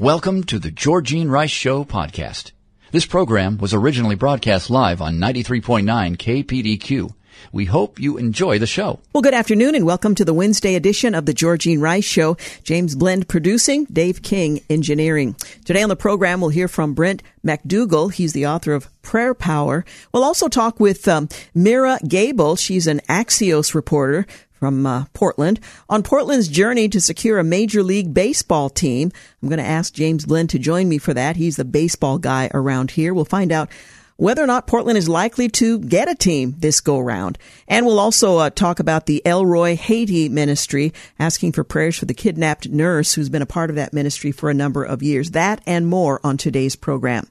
Welcome to the Georgine Rice Show podcast. This program was originally broadcast live on 93.9 KPDQ. We hope you enjoy the show. Well, good afternoon and welcome to the Wednesday edition of the Georgine Rice Show. James Blend producing, Dave King engineering. Today on the program, we'll hear from Brent MacDougal. He's the author of Prayer Power. We'll also talk with um, Meira Gebel. She's an Axios reporter from uh, Portland on Portland's journey to secure a Major League Baseball team. I'm going to ask James Blend to join me for that. He's the baseball guy around here. We'll find out whether or not Portland is likely to get a team this go round. And we'll also uh, talk about the El Roi Haiti ministry, asking for prayers for the kidnapped nurse who's been a part of that ministry for a number of years. That and more on today's program.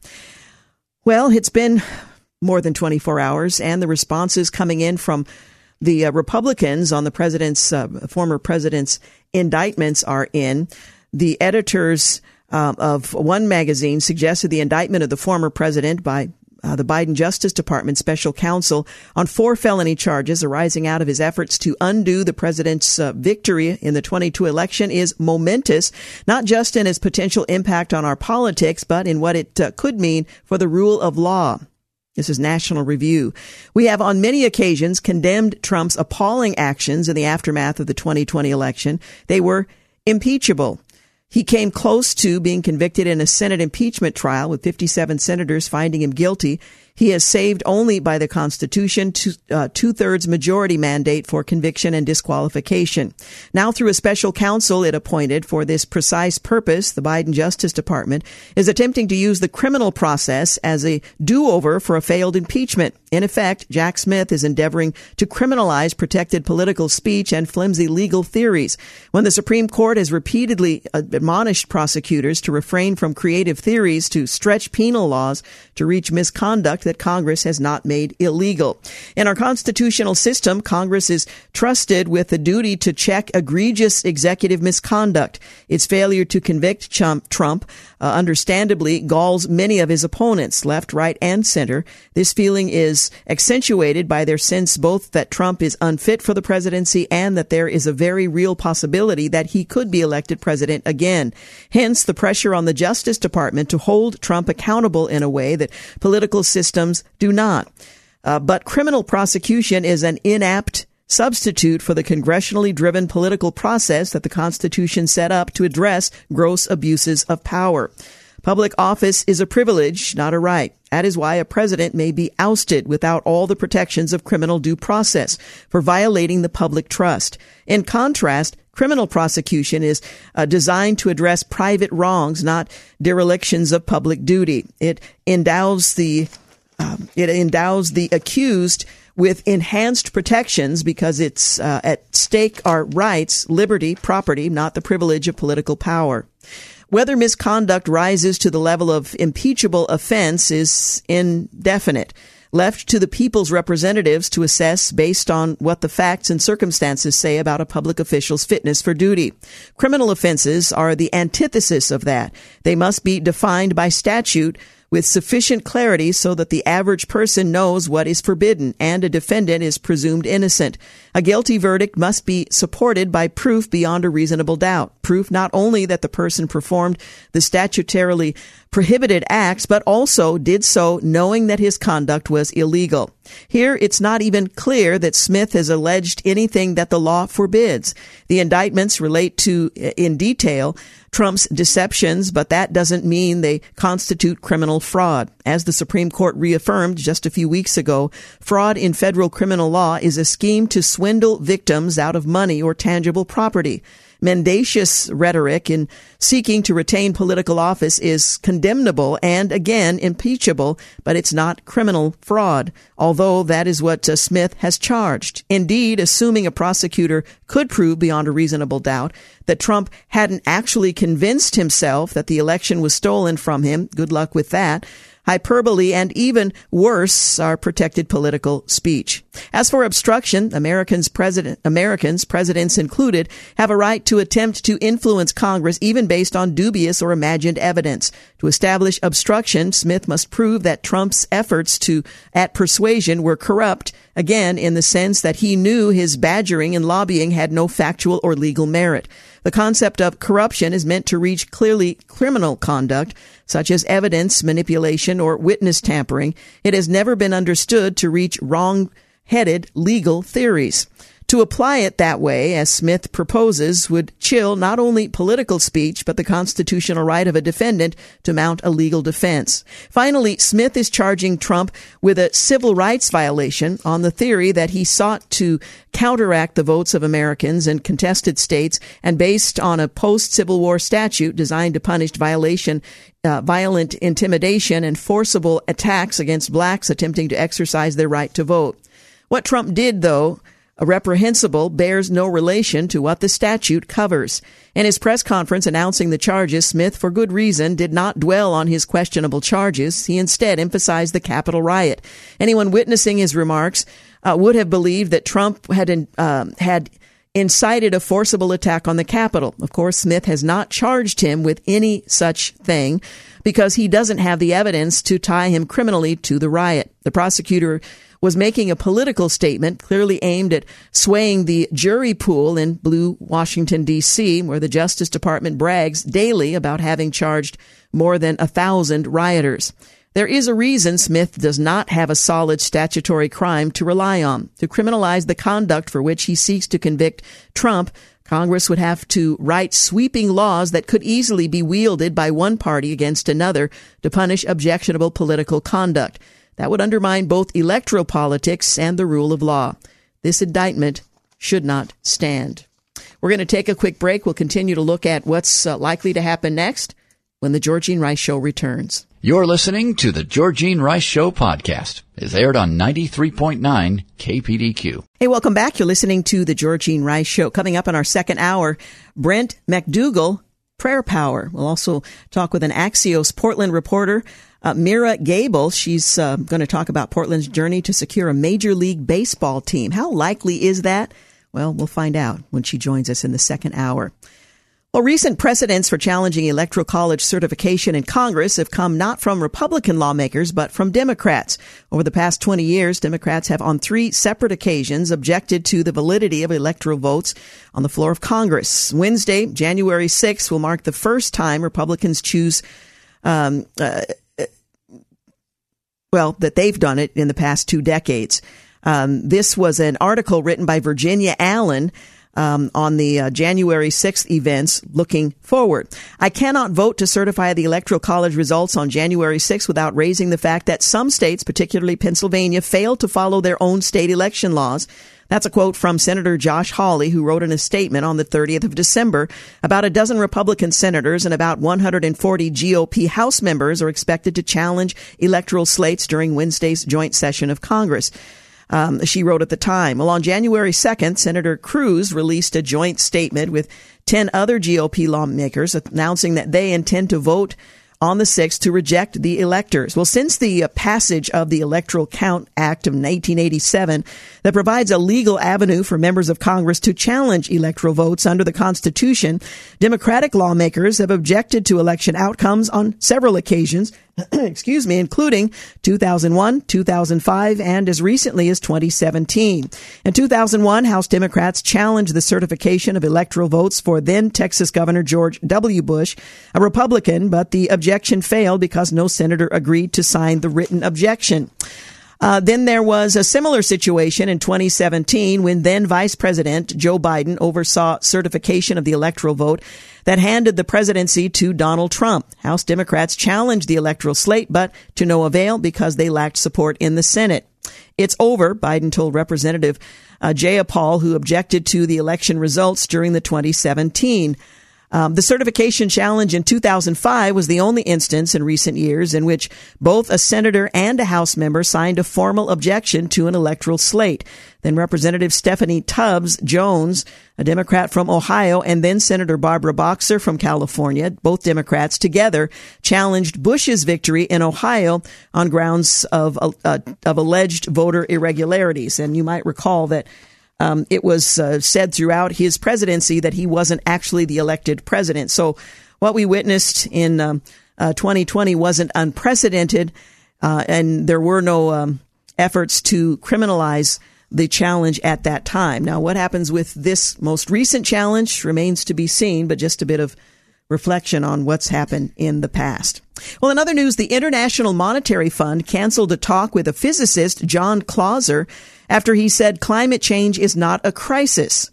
Well, it's been more than 24 hours and the responses coming in from the uh, Republicans on the president's uh, former president's indictments are in. The editors um, of one magazine suggested the indictment of the former president by uh, the Biden Justice Department special counsel on four felony charges arising out of his efforts to undo the president's uh, victory in the 22 election is momentous, not just in its potential impact on our politics, but in what it uh, could mean for the rule of law. This is National Review. We have on many occasions condemned Trump's appalling actions in the aftermath of the 2020 election. They were impeachable. He came close to being convicted in a Senate impeachment trial with 57 senators finding him guilty. He is saved only by the Constitution, two, uh, two-thirds majority mandate for conviction and disqualification. Now, through a special counsel it appointed for this precise purpose, the Biden Justice Department is attempting to use the criminal process as a do-over for a failed impeachment. In effect, Jack Smith is endeavoring to criminalize protected political speech and flimsy legal theories. When the Supreme Court has repeatedly admonished prosecutors to refrain from creative theories to stretch penal laws to reach misconduct that Congress has not made illegal. In our constitutional system, Congress is trusted with the duty to check egregious executive misconduct. Its failure to convict Trump, uh, understandably, galls many of his opponents, left, right, and center. This feeling is accentuated by their sense both that Trump is unfit for the presidency and that there is a very real possibility that he could be elected president again. Hence, the pressure on the Justice Department to hold Trump accountable in a way that political systems systems do not. Uh, but criminal prosecution is an inapt substitute for the congressionally driven political process that the Constitution set up to address gross abuses of power. Public office is a privilege, not a right. That is why a president may be ousted without all the protections of criminal due process for violating the public trust. In contrast, criminal prosecution is uh, designed to address private wrongs, not derelictions of public duty. It endows the um, it endows the accused with enhanced protections because it's uh, at stake are rights, liberty, property, not the privilege of political power. Whether misconduct rises to the level of impeachable offense is indefinite, left to the people's representatives to assess based on what the facts and circumstances say about a public official's fitness for duty. Criminal offenses are the antithesis of that. They must be defined by statute with sufficient clarity so that the average person knows what is forbidden and a defendant is presumed innocent. A guilty verdict must be supported by proof beyond a reasonable doubt. Proof not only that the person performed the statutorily prohibited acts, but also did so knowing that his conduct was illegal. Here, it's not even clear that Smith has alleged anything that the law forbids. The indictments relate to, uh, in detail, Trump's deceptions, but that doesn't mean they constitute criminal fraud. As the Supreme Court reaffirmed just a few weeks ago, fraud in federal criminal law is a scheme to swindle victims out of money or tangible property. Mendacious rhetoric in seeking to retain political office is condemnable and again impeachable, but it's not criminal fraud, although that is what uh, Smith has charged. Indeed, assuming a prosecutor could prove beyond a reasonable doubt that Trump hadn't actually convinced himself that the election was stolen from him, good luck with that hyperbole, and even worse are protected political speech. As for obstruction, Americans, president, Americans, presidents included, have a right to attempt to influence Congress even based on dubious or imagined evidence. To establish obstruction, Smith must prove that Trump's efforts to, at persuasion were corrupt, again, in the sense that he knew his badgering and lobbying had no factual or legal merit. The concept of corruption is meant to reach clearly criminal conduct, such as evidence manipulation or witness tampering. It has never been understood to reach wrong headed legal theories. To apply it that way, as Smith proposes, would chill not only political speech, but the constitutional right of a defendant to mount a legal defense. Finally, Smith is charging Trump with a civil rights violation on the theory that he sought to counteract the votes of Americans in contested states and based on a post-Civil War statute designed to punish violation uh, violent intimidation and forcible attacks against blacks attempting to exercise their right to vote. What Trump did, though, a reprehensible bears no relation to what the statute covers. In his press conference announcing the charges, Smith, for good reason, did not dwell on his questionable charges. He instead emphasized the Capitol riot. Anyone witnessing his remarks uh, would have believed that Trump had uh, had incited a forcible attack on the Capitol. Of course, Smith has not charged him with any such thing because he doesn't have the evidence to tie him criminally to the riot. The prosecutor was making a political statement clearly aimed at swaying the jury pool in blue Washington, D.C., where the Justice Department brags daily about having charged more than a thousand rioters. There is a reason Smith does not have a solid statutory crime to rely on. To criminalize the conduct for which he seeks to convict Trump, Congress would have to write sweeping laws that could easily be wielded by one party against another to punish objectionable political conduct. That would undermine both electoral politics and the rule of law. This indictment should not stand. We're going to take a quick break. We'll continue to look at what's uh, likely to happen next when the Georgine Rice Show returns. You're listening to the Georgine Rice Show podcast. It's aired on 93.9 KPDQ. Hey, welcome back. You're listening to the Georgine Rice Show. Coming up in our second hour, Brent MacDougal, Prayer Power. We'll also talk with an Axios Portland reporter uh, Meira Gebel, she's uh, going to talk about Portland's journey to secure a Major League Baseball team. How likely is that? Well, we'll find out when she joins us in the second hour. Well, recent precedents for challenging electoral college certification in Congress have come not from Republican lawmakers, but from Democrats. Over the past 20 years, Democrats have on three separate occasions objected to the validity of electoral votes on the floor of Congress. Wednesday, January 6th, will mark the first time Republicans choose um, uh, well, that they've done it in the past two decades. Um, this was an article written by Virginia Allen um, on the uh, January 6th events looking forward. I cannot vote to certify the Electoral College results on January 6th without raising the fact that some states, particularly Pennsylvania, failed to follow their own state election laws that's a quote from Senator Josh Hawley, who wrote in a statement on the 30th of December. About a dozen Republican senators and about 140 GOP House members are expected to challenge electoral slates during Wednesday's joint session of Congress. Um, she wrote at the time. Well, on January 2nd, Senator Cruz released a joint statement with 10 other GOP lawmakers announcing that they intend to vote on the 6th to reject the electors. Well, since the uh, passage of the Electoral Count Act of 1987 that provides a legal avenue for members of Congress to challenge electoral votes under the Constitution, Democratic lawmakers have objected to election outcomes on several occasions, excuse me, including 2001, 2005, and as recently as 2017. In 2001, House Democrats challenged the certification of electoral votes for then Texas Governor George W. Bush, a Republican, but the objection failed because no senator agreed to sign the written objection. Uh, then there was a similar situation in 2017 when then Vice President Joe Biden oversaw certification of the electoral vote that handed the presidency to Donald Trump. House Democrats challenged the electoral slate, but to no avail because they lacked support in the Senate. It's over, Biden told Representative uh, Jayapal, who objected to the election results during the 2017 um, the certification challenge in 2005 was the only instance in recent years in which both a senator and a House member signed a formal objection to an electoral slate. Then Representative Stephanie Tubbs Jones, a Democrat from Ohio, and then Senator Barbara Boxer from California, both Democrats together, challenged Bush's victory in Ohio on grounds of, uh, of alleged voter irregularities. And you might recall that um, it was uh, said throughout his presidency that he wasn't actually the elected president. So what we witnessed in um, uh, 2020 wasn't unprecedented, uh, and there were no um, efforts to criminalize the challenge at that time. Now, what happens with this most recent challenge remains to be seen, but just a bit of reflection on what's happened in the past. Well, in other news, the International Monetary Fund canceled a talk with a physicist, John Clauser, after he said climate change is not a crisis.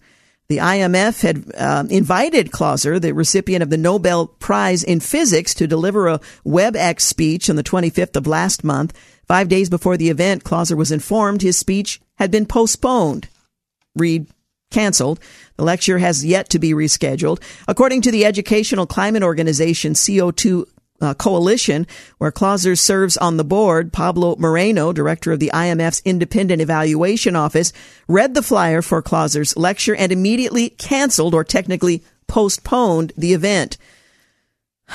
The IMF had uh, invited Clauser, the recipient of the Nobel Prize in Physics, to deliver a WebEx speech on the 25th of last month. Five days before the event, Clauser was informed his speech had been postponed. Read canceled. The lecture has yet to be rescheduled. According to the Educational Climate Organization, CO2 uh, coalition where Clauser serves on the board, Pablo Moreno, director of the IMF's Independent Evaluation Office, read the flyer for Clauser's lecture and immediately canceled or technically postponed the event.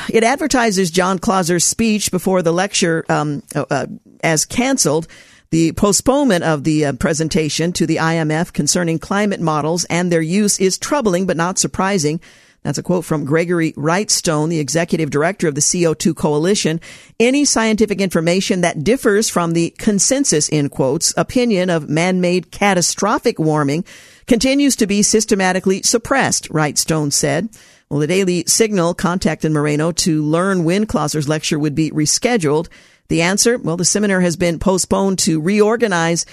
It advertises John Clauser's speech before the lecture um, uh, uh as canceled. The postponement of the uh, presentation to the IMF concerning climate models and their use is troubling but not surprising. That's a quote from Gregory Wrightstone, the executive director of the CO2 coalition. Any scientific information that differs from the consensus, in quotes, opinion of man-made catastrophic warming continues to be systematically suppressed, Wrightstone said. Well, the Daily Signal contacted Moreno to learn when Clauser's lecture would be rescheduled. The answer? Well, the seminar has been postponed to reorganize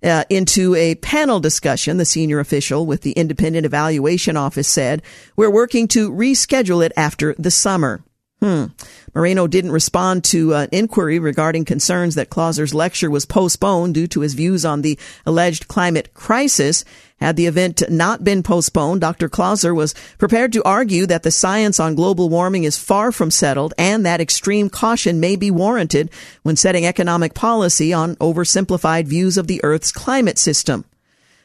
uh, into a panel discussion, the senior official with the Independent Evaluation Office said. We're working to reschedule it after the summer. Hmm. Moreno didn't respond to an inquiry regarding concerns that Clauser's lecture was postponed due to his views on the alleged climate crisis. Had the event not been postponed, Dr. Clauser was prepared to argue that the science on global warming is far from settled and that extreme caution may be warranted when setting economic policy on oversimplified views of the Earth's climate system.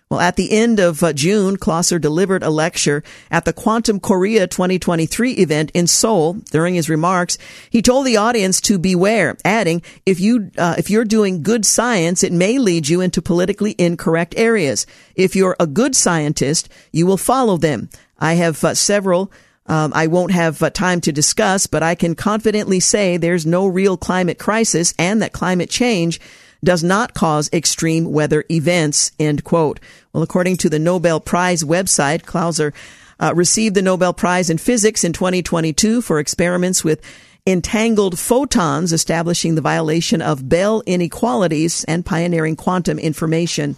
Well, at the end of uh, June, Clauser delivered a lecture at the Quantum Korea 2023 event in Seoul. During his remarks, he told the audience to beware, adding, "If you uh, if you're doing good science, it may lead you into politically incorrect areas. If you're a good scientist, you will follow them. I have uh, several." Um, I won't have uh, time to discuss, but I can confidently say there's no real climate crisis and that climate change does not cause extreme weather events, end quote. Well, according to the Nobel Prize website, Clauser uh, received the Nobel Prize in Physics in 2022 for experiments with entangled photons, establishing the violation of Bell inequalities and pioneering quantum information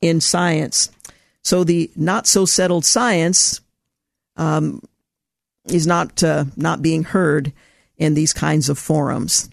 in science. So the not so settled science um, is not uh, not being heard in these kinds of forums.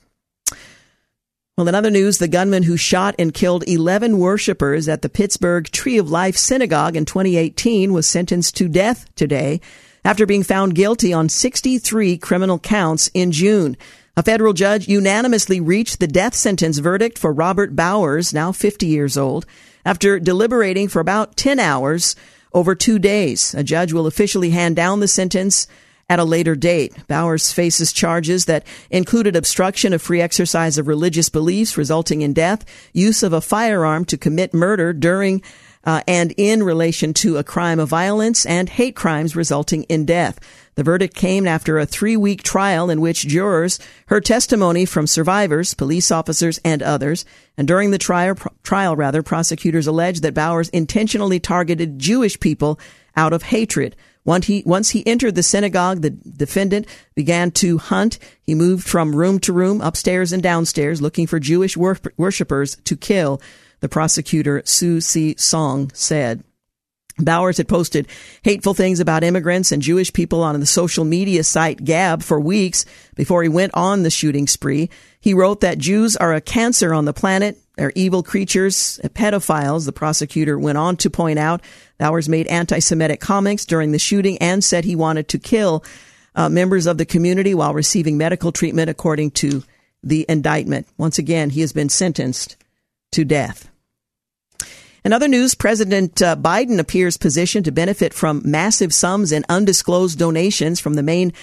Well, in other news, the gunman who shot and killed 11 worshippers at the Pittsburgh Tree of Life Synagogue in 2018 was sentenced to death today after being found guilty on 63 criminal counts in June. A federal judge unanimously reached the death sentence verdict for Robert Bowers, now 50 years old, after deliberating for about 10 hours over two days. A judge will officially hand down the sentence at a later date. Bowers faces charges that included obstruction of free exercise of religious beliefs resulting in death, use of a firearm to commit murder during uh, and in relation to a crime of violence and hate crimes resulting in death. The verdict came after a three week trial in which jurors heard testimony from survivors, police officers, and others. And during the trial, trial rather, prosecutors alleged that Bowers intentionally targeted Jewish people out of hatred. Once he, once he entered the synagogue, the defendant began to hunt. He moved from room to room, upstairs and downstairs, looking for Jewish wor- worshippers to kill, the prosecutor Soo C. Song said. Bowers had posted hateful things about immigrants and Jewish people on the social media site Gab for weeks before he went on the shooting spree. He wrote that Jews are a cancer on the planet. They're evil creatures, pedophiles, the prosecutor went on to point out. Bowers made anti-Semitic comments during the shooting and said he wanted to kill uh, members of the community while receiving medical treatment according to the indictment. Once again, he has been sentenced to death. In other news, President uh, Biden appears positioned to benefit from massive sums in undisclosed donations from the main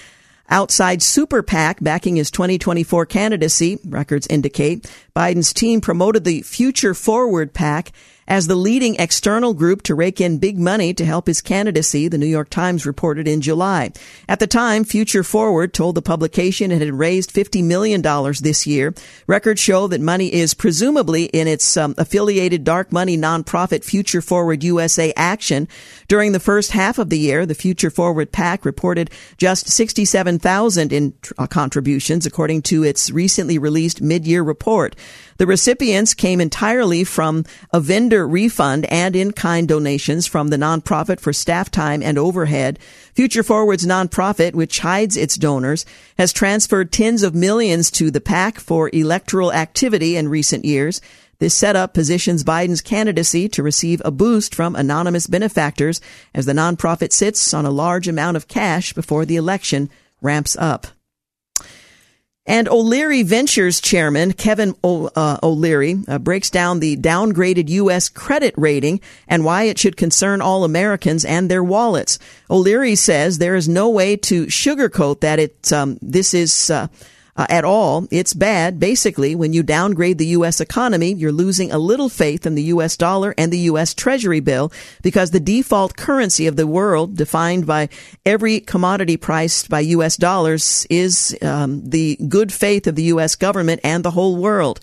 outside super PAC backing his 2024 candidacy. Records indicate Biden's team promoted the Future Forward PAC as the leading external group to rake in big money to help his candidacy, the New York Times reported in July. At the time, Future Forward told the publication it had raised $50 million this year. Records show that money is presumably in its um, affiliated dark money nonprofit Future Forward USA Action. During the first half of the year, the Future Forward PAC reported just 67,000 in uh, contributions, according to its recently released mid-year report. The recipients came entirely from a vendor refund and in-kind donations from the nonprofit for staff time and overhead. Future Forward's nonprofit, which hides its donors, has transferred tens of millions to the PAC for electoral activity in recent years. This setup positions Biden's candidacy to receive a boost from anonymous benefactors as the nonprofit sits on a large amount of cash before the election ramps up. And O'Leary Ventures chairman Kevin o- uh, O'Leary uh, breaks down the downgraded U.S. credit rating and why it should concern all Americans and their wallets. O'Leary says there is no way to sugarcoat that it um, this is. Uh, uh, at all. It's bad. Basically, when you downgrade the U.S. economy, you're losing a little faith in the U.S. dollar and the U.S. Treasury bill because the default currency of the world, defined by every commodity priced by U.S. dollars, is um, the good faith of the U.S. government and the whole world.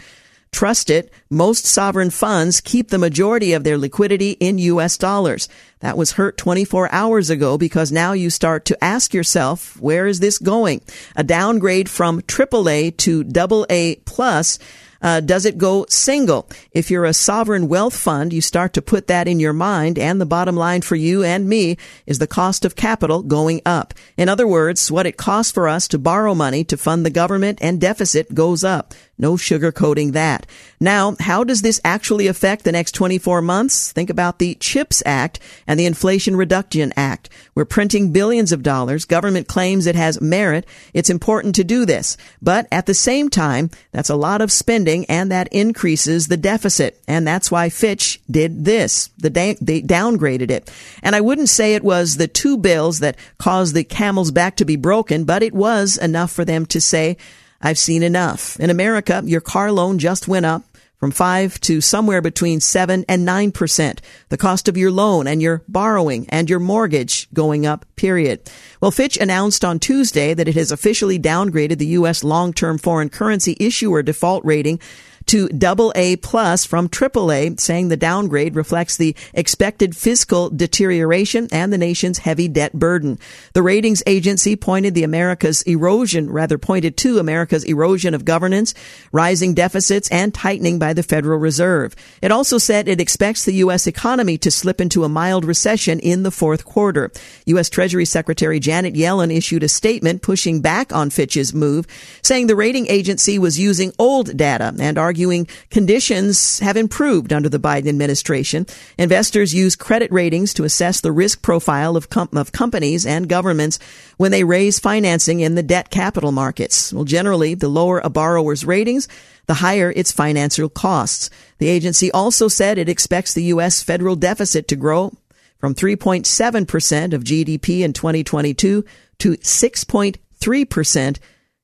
Trust it, most sovereign funds keep the majority of their liquidity in US dollars. That was hurt 24 hours ago because now you start to ask yourself, where is this going? A downgrade from AAA to AA plus uh, does it go single? If you're a sovereign wealth fund, you start to put that in your mind, and the bottom line for you and me is the cost of capital going up. In other words, what it costs for us to borrow money to fund the government and deficit goes up. No sugarcoating that. Now, how does this actually affect the next 24 months? Think about the CHIPS Act and the Inflation Reduction Act. We're printing billions of dollars. Government claims it has merit. It's important to do this. But at the same time, that's a lot of spending and that increases the deficit. And that's why Fitch did this. The da- they downgraded it. And I wouldn't say it was the two bills that caused the camel's back to be broken, but it was enough for them to say, I've seen enough. In America, your car loan just went up from 5 to somewhere between 7 and 9%. The cost of your loan and your borrowing and your mortgage going up, period. Well, Fitch announced on Tuesday that it has officially downgraded the U.S. long-term foreign currency issuer default rating to double A plus from triple A, saying the downgrade reflects the expected fiscal deterioration and the nation's heavy debt burden. The ratings agency pointed the America's erosion, rather pointed to America's erosion of governance, rising deficits, and tightening by the Federal Reserve. It also said it expects the U.S. economy to slip into a mild recession in the fourth quarter. U.S. Treasury Secretary Janet Yellen issued a statement pushing back on Fitch's move, saying the rating agency was using old data and arguing arguing conditions have improved under the Biden administration. Investors use credit ratings to assess the risk profile of, com- of companies and governments when they raise financing in the debt capital markets. Well, generally, the lower a borrower's ratings, the higher its financial costs. The agency also said it expects the U.S. federal deficit to grow from 3.7% of GDP in 2022 to 6.3%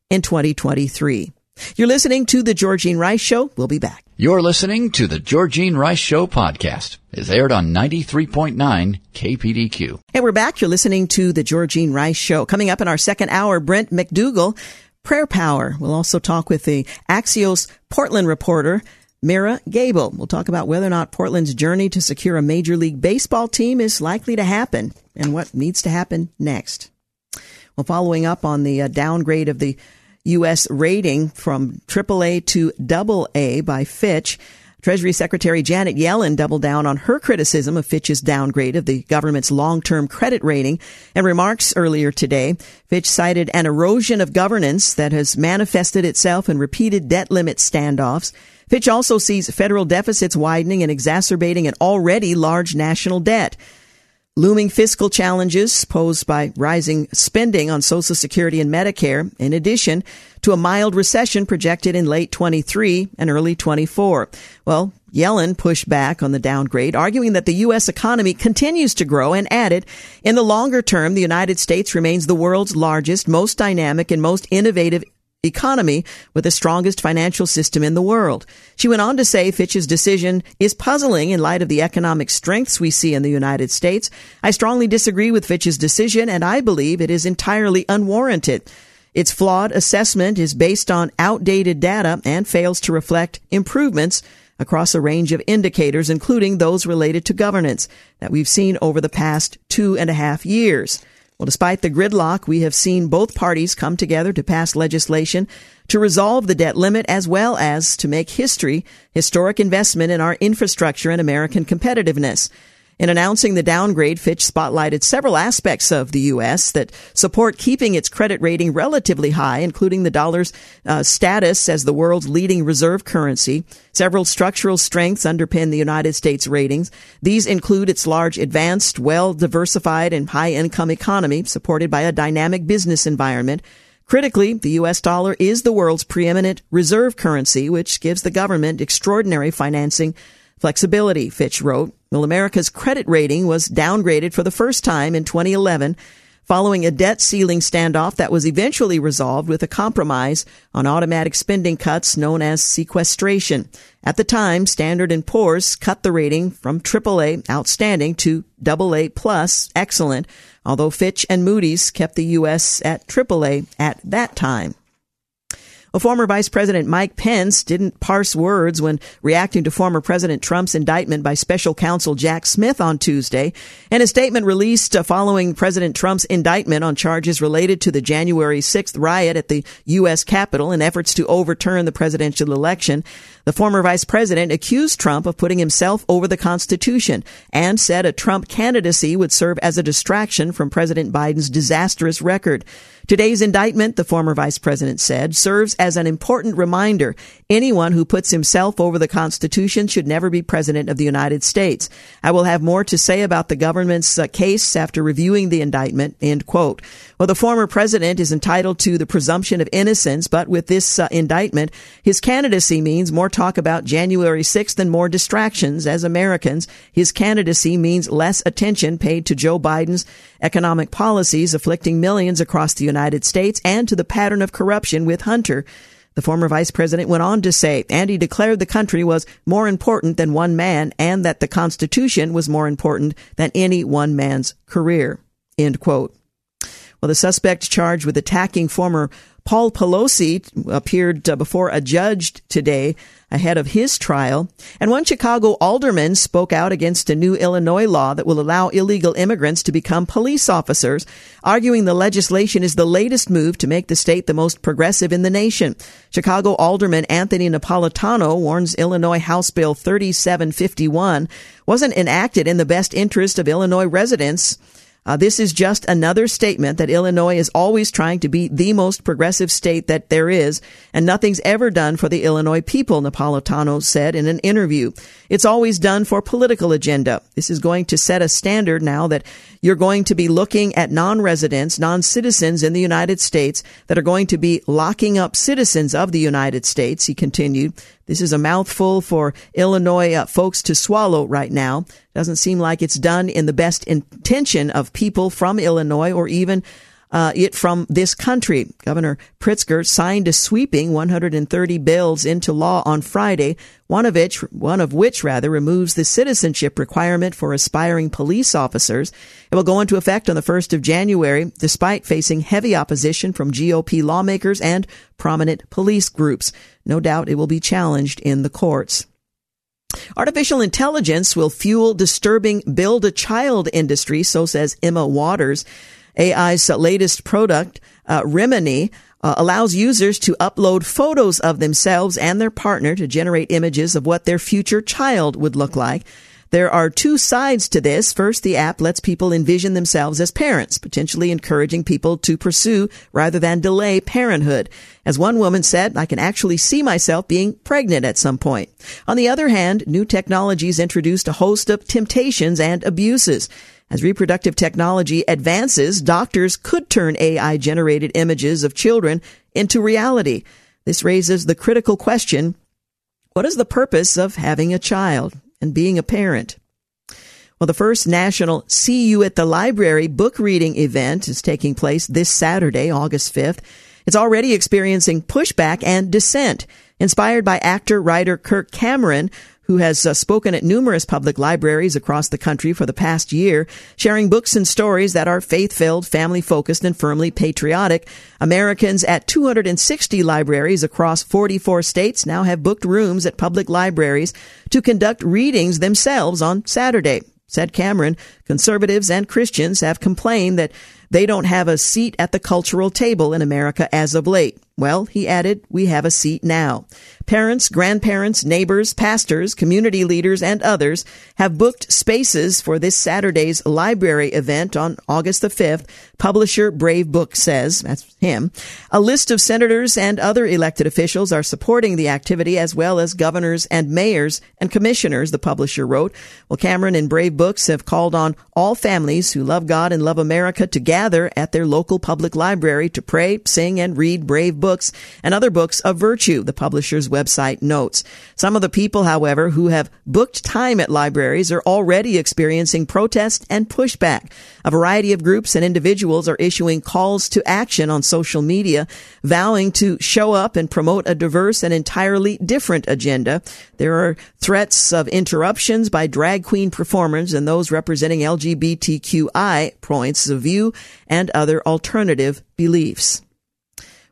in 2023. You're listening to The Georgine Rice Show. We'll be back. You're listening to The Georgine Rice Show podcast. It's aired on 93.9 KPDQ. And we're back. You're listening to The Georgine Rice Show. Coming up in our second hour, Brent MacDougal, Prayer Power. We'll also talk with the Axios Portland reporter, Meira Gebel. We'll talk about whether or not Portland's journey to secure a Major League Baseball team is likely to happen and what needs to happen next. Well, following up on the uh, downgrade of the U.S. rating from AAA to AA by Fitch. Treasury Secretary Janet Yellen doubled down on her criticism of Fitch's downgrade of the government's long-term credit rating and remarks earlier today. Fitch cited an erosion of governance that has manifested itself in repeated debt limit standoffs. Fitch also sees federal deficits widening and exacerbating an already large national debt. Looming fiscal challenges posed by rising spending on Social Security and Medicare, in addition to a mild recession projected in late 23 and early 24. Well, Yellen pushed back on the downgrade, arguing that the U.S. economy continues to grow and added, in the longer term, the United States remains the world's largest, most dynamic, and most innovative economy with the strongest financial system in the world. She went on to say Fitch's decision is puzzling in light of the economic strengths we see in the United States. I strongly disagree with Fitch's decision and I believe it is entirely unwarranted. Its flawed assessment is based on outdated data and fails to reflect improvements across a range of indicators, including those related to governance that we've seen over the past two and a half years. Well, despite the gridlock, we have seen both parties come together to pass legislation to resolve the debt limit as well as to make history, historic investment in our infrastructure and American competitiveness. In announcing the downgrade, Fitch spotlighted several aspects of the U.S. that support keeping its credit rating relatively high, including the dollar's uh, status as the world's leading reserve currency. Several structural strengths underpin the United States ratings. These include its large, advanced, well diversified, and high income economy supported by a dynamic business environment. Critically, the US dollar is the world's preeminent reserve currency, which gives the government extraordinary financing flexibility, Fitch wrote. Well, America's credit rating was downgraded for the first time in 2011 following a debt ceiling standoff that was eventually resolved with a compromise on automatic spending cuts known as sequestration. At the time, Standard & Poor's cut the rating from AAA outstanding to AA plus excellent, although Fitch and Moody's kept the U.S. at AAA at that time. A former Vice President Mike Pence didn't parse words when reacting to former President Trump's indictment by special counsel Jack Smith on Tuesday. In a statement released uh, following President Trump's indictment on charges related to the January 6th riot at the U.S. Capitol and efforts to overturn the presidential election, the former vice president accused Trump of putting himself over the Constitution and said a Trump candidacy would serve as a distraction from President Biden's disastrous record. Today's indictment, the former vice president said, serves as an important reminder. Anyone who puts himself over the Constitution should never be president of the United States. I will have more to say about the government's uh, case after reviewing the indictment. End quote. Well, the former president is entitled to the presumption of innocence, but with this uh, indictment, his candidacy means more talk about January 6th and more distractions as Americans. His candidacy means less attention paid to Joe Biden's economic policies afflicting millions across the United States and to the pattern of corruption with Hunter. The former vice president went on to say, and he declared the country was more important than one man and that the Constitution was more important than any one man's career. End quote. Well, the suspect charged with attacking former Paul Pelosi appeared uh, before a judge today ahead of his trial. And one Chicago alderman spoke out against a new Illinois law that will allow illegal immigrants to become police officers, arguing the legislation is the latest move to make the state the most progressive in the nation. Chicago alderman Anthony Napolitano warns Illinois House Bill 3751 wasn't enacted in the best interest of Illinois residents. Uh, this is just another statement that Illinois is always trying to be the most progressive state that there is, and nothing's ever done for the Illinois people, Napolitano said in an interview. It's always done for political agenda. This is going to set a standard now that you're going to be looking at non-residents, non-citizens in the United States that are going to be locking up citizens of the United States, he continued. This is a mouthful for Illinois uh, folks to swallow right now. Doesn't seem like it's done in the best intention of people from Illinois or even uh, it from this country. Governor Pritzker signed a sweeping 130 bills into law on Friday, one of which, one of which rather removes the citizenship requirement for aspiring police officers. It will go into effect on the 1st of January, despite facing heavy opposition from GOP lawmakers and prominent police groups. No doubt it will be challenged in the courts. Artificial intelligence will fuel disturbing build a child industry, so says Emma Waters. AI's latest product, uh, Remini, uh, allows users to upload photos of themselves and their partner to generate images of what their future child would look like. There are two sides to this. First, the app lets people envision themselves as parents, potentially encouraging people to pursue rather than delay parenthood. As one woman said, I can actually see myself being pregnant at some point. On the other hand, new technologies introduced a host of temptations and abuses. As reproductive technology advances, doctors could turn AI generated images of children into reality. This raises the critical question, what is the purpose of having a child? and being a parent. Well, the first national See You at the Library book reading event is taking place this Saturday, August 5th. It's already experiencing pushback and dissent. Inspired by actor writer Kirk Cameron, who has uh, spoken at numerous public libraries across the country for the past year, sharing books and stories that are faith filled, family focused, and firmly patriotic. Americans at 260 libraries across 44 states now have booked rooms at public libraries to conduct readings themselves on Saturday. Said Cameron, conservatives and Christians have complained that they don't have a seat at the cultural table in America as of late. Well, he added, we have a seat now. Parents, grandparents, neighbors, pastors, community leaders, and others have booked spaces for this Saturday's library event on August the 5th. Publisher Brave Book says, that's him. A list of senators and other elected officials are supporting the activity as well as governors and mayors and commissioners, the publisher wrote. Well, Cameron and Brave Books have called on all families who love God and love America to gather at their local public library to pray, sing, and read Brave books and other books of virtue, the publisher's website notes. Some of the people, however, who have booked time at libraries are already experiencing protest and pushback. A variety of groups and individuals are issuing calls to action on social media, vowing to show up and promote a diverse and entirely different agenda. There are threats of interruptions by drag queen performers and those representing LGBTQI points of view and other alternative beliefs.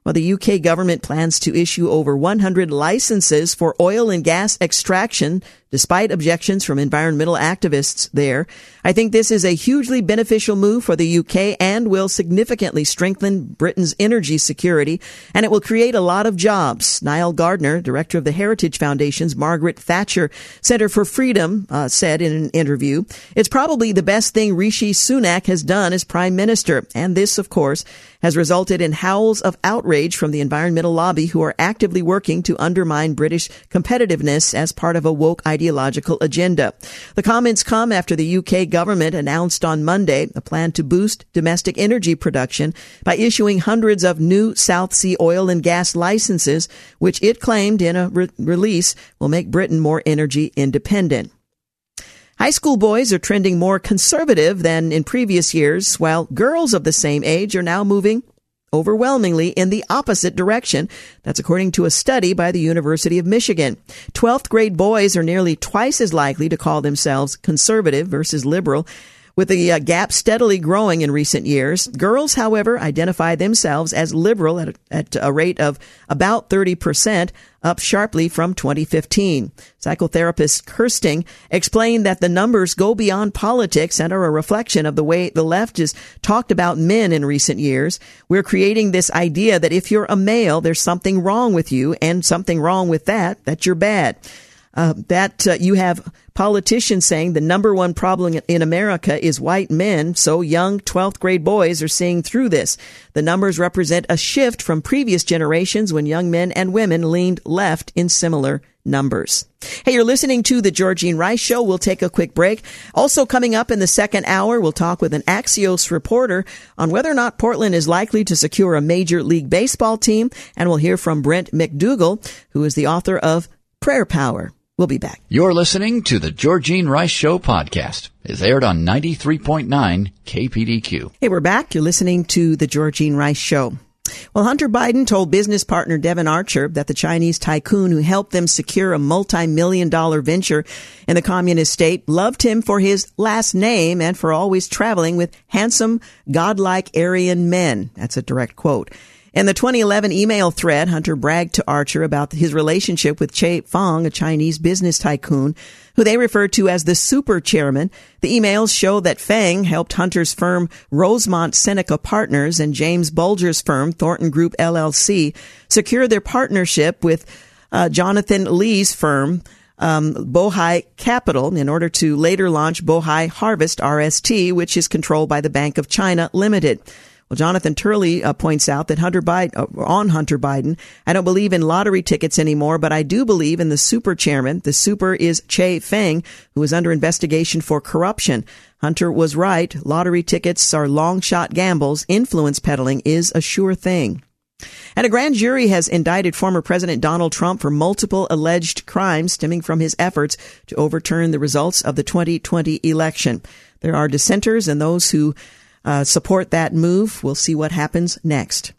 Well, the UK government plans to issue over 100 licenses for oil and gas extraction despite objections from environmental activists there. I think this is a hugely beneficial move for the UK and will significantly strengthen Britain's energy security, and it will create a lot of jobs. Nile Gardiner, director of the Heritage Foundation's Margaret Thatcher Center for Freedom, uh, said in an interview, It's probably the best thing Rishi Sunak has done as prime minister, and this, of course, has resulted in howls of outrage from the environmental lobby who are actively working to undermine British competitiveness as part of a woke ideology ideological agenda. The comments come after the UK government announced on Monday a plan to boost domestic energy production by issuing hundreds of new South Sea oil and gas licenses, which it claimed in a re- release will make Britain more energy independent. High school boys are trending more conservative than in previous years, while girls of the same age are now moving overwhelmingly in the opposite direction. That's according to a study by the University of Michigan. 12th grade boys are nearly twice as likely to call themselves conservative versus liberal with the uh, gap steadily growing in recent years, girls, however, identify themselves as liberal at, at a rate of about 30%, up sharply from 2015. Psychotherapist Kirsting explained that the numbers go beyond politics and are a reflection of the way the left has talked about men in recent years. We're creating this idea that if you're a male, there's something wrong with you, and something wrong with that, that you're bad. Uh, that uh, you have politicians saying the number one problem in America is white men, so young 12th grade boys are seeing through this. The numbers represent a shift from previous generations when young men and women leaned left in similar numbers. Hey, you're listening to the Georgine Rice Show. We'll take a quick break. Also coming up in the second hour, we'll talk with an Axios reporter on whether or not Portland is likely to secure a major league baseball team. And we'll hear from Brent MacDougal, who is the author of Prayer Power. We'll be back. You're listening to the Georgine Rice Show podcast. It's aired on 93.9 KPDQ. Hey, we're back. You're listening to the Georgine Rice Show. Well, Hunter Biden told business partner Devon Archer that the Chinese tycoon who helped them secure a multi-million dollar venture in the communist state loved him for his last name and for always traveling with handsome, godlike Aryan men. That's a direct quote. In the 2011 email thread, Hunter bragged to Archer about his relationship with Che Feng, a Chinese business tycoon, who they refer to as the super chairman. The emails show that Feng helped Hunter's firm Rosemont Seneca Partners and James Bulger's firm Thornton Group LLC secure their partnership with uh, Jonathan Li's firm um, Bohai Capital in order to later launch Bohai Harvest RST, which is controlled by the Bank of China Limited. Well, Jonathan Turley uh, points out that Hunter Biden, uh, on Hunter Biden, I don't believe in lottery tickets anymore, but I do believe in the super chairman. The super is Che Feng, who is under investigation for corruption. Hunter was right. Lottery tickets are long shot gambles. Influence peddling is a sure thing. And a grand jury has indicted former President Donald Trump for multiple alleged crimes stemming from his efforts to overturn the results of the 2020 election. There are dissenters and those who uh, support that move. We'll see what happens next.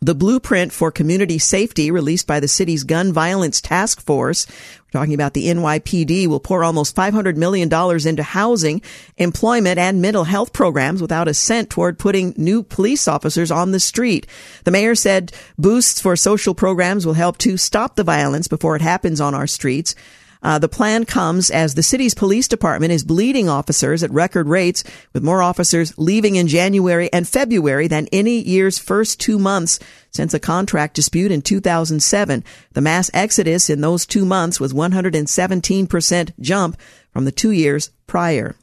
The blueprint for community safety released by the city's gun violence task force, we're talking about the NYPD, will pour almost $500 million into housing, employment, and mental health programs without a cent toward putting new police officers on the street. The mayor said boosts for social programs will help to stop the violence before it happens on our streets. Uh, the plan comes as the city's police department is bleeding officers at record rates, with more officers leaving in January and February than any year's first two months since a contract dispute in 2007. The mass exodus in those two months was 117% jump from the two years prior.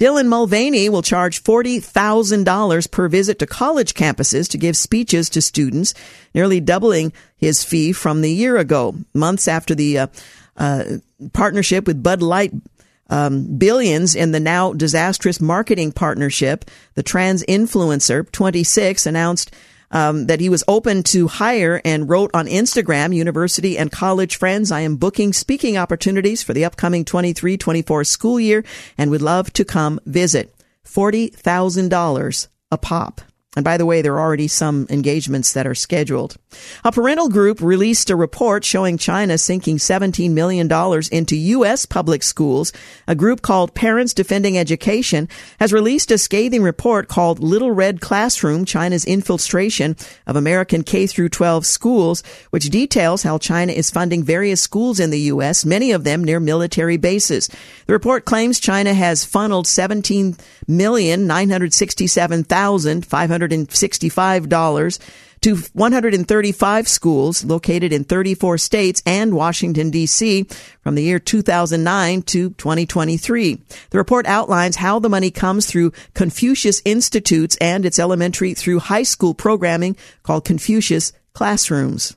Dylan Mulvaney will charge $40,000 per visit to college campuses to give speeches to students, nearly doubling his fee from the year ago. Months after the uh, uh, partnership with Bud Light um, billions in the now disastrous marketing partnership. The trans influencer, 26, announced um, that he was open to hire and wrote on Instagram, university and college friends, I am booking speaking opportunities for the upcoming 23-24 school year and would love to come visit. $40,000 a pop. And by the way, there are already some engagements that are scheduled. A parental group released a report showing China sinking $17 million into U.S. public schools. A group called Parents Defending Education has released a scathing report called Little Red Classroom, China's infiltration of American K through 12 schools, which details how China is funding various schools in the U.S., many of them near military bases. The report claims China has funneled 17,967,500 $165 to 135 schools located in 34 states and Washington, D.C. from the year 2009 to 2023. The report outlines how the money comes through Confucius Institutes and its elementary through high school programming called Confucius Classrooms.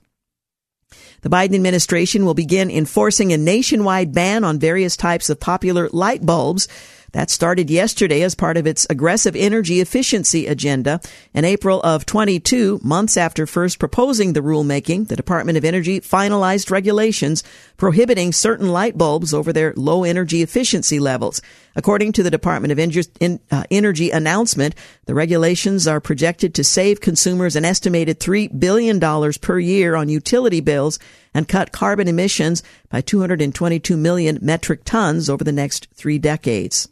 The Biden administration will begin enforcing a nationwide ban on various types of popular light bulbs that started yesterday as part of its aggressive energy efficiency agenda. In April of 22, months after first proposing the rulemaking, the Department of Energy finalized regulations prohibiting certain light bulbs over their low energy efficiency levels. According to the Department of uh, Energy announcement, the regulations are projected to save consumers an estimated $3 billion per year on utility bills and cut carbon emissions by 222 million metric tons over the next three decades.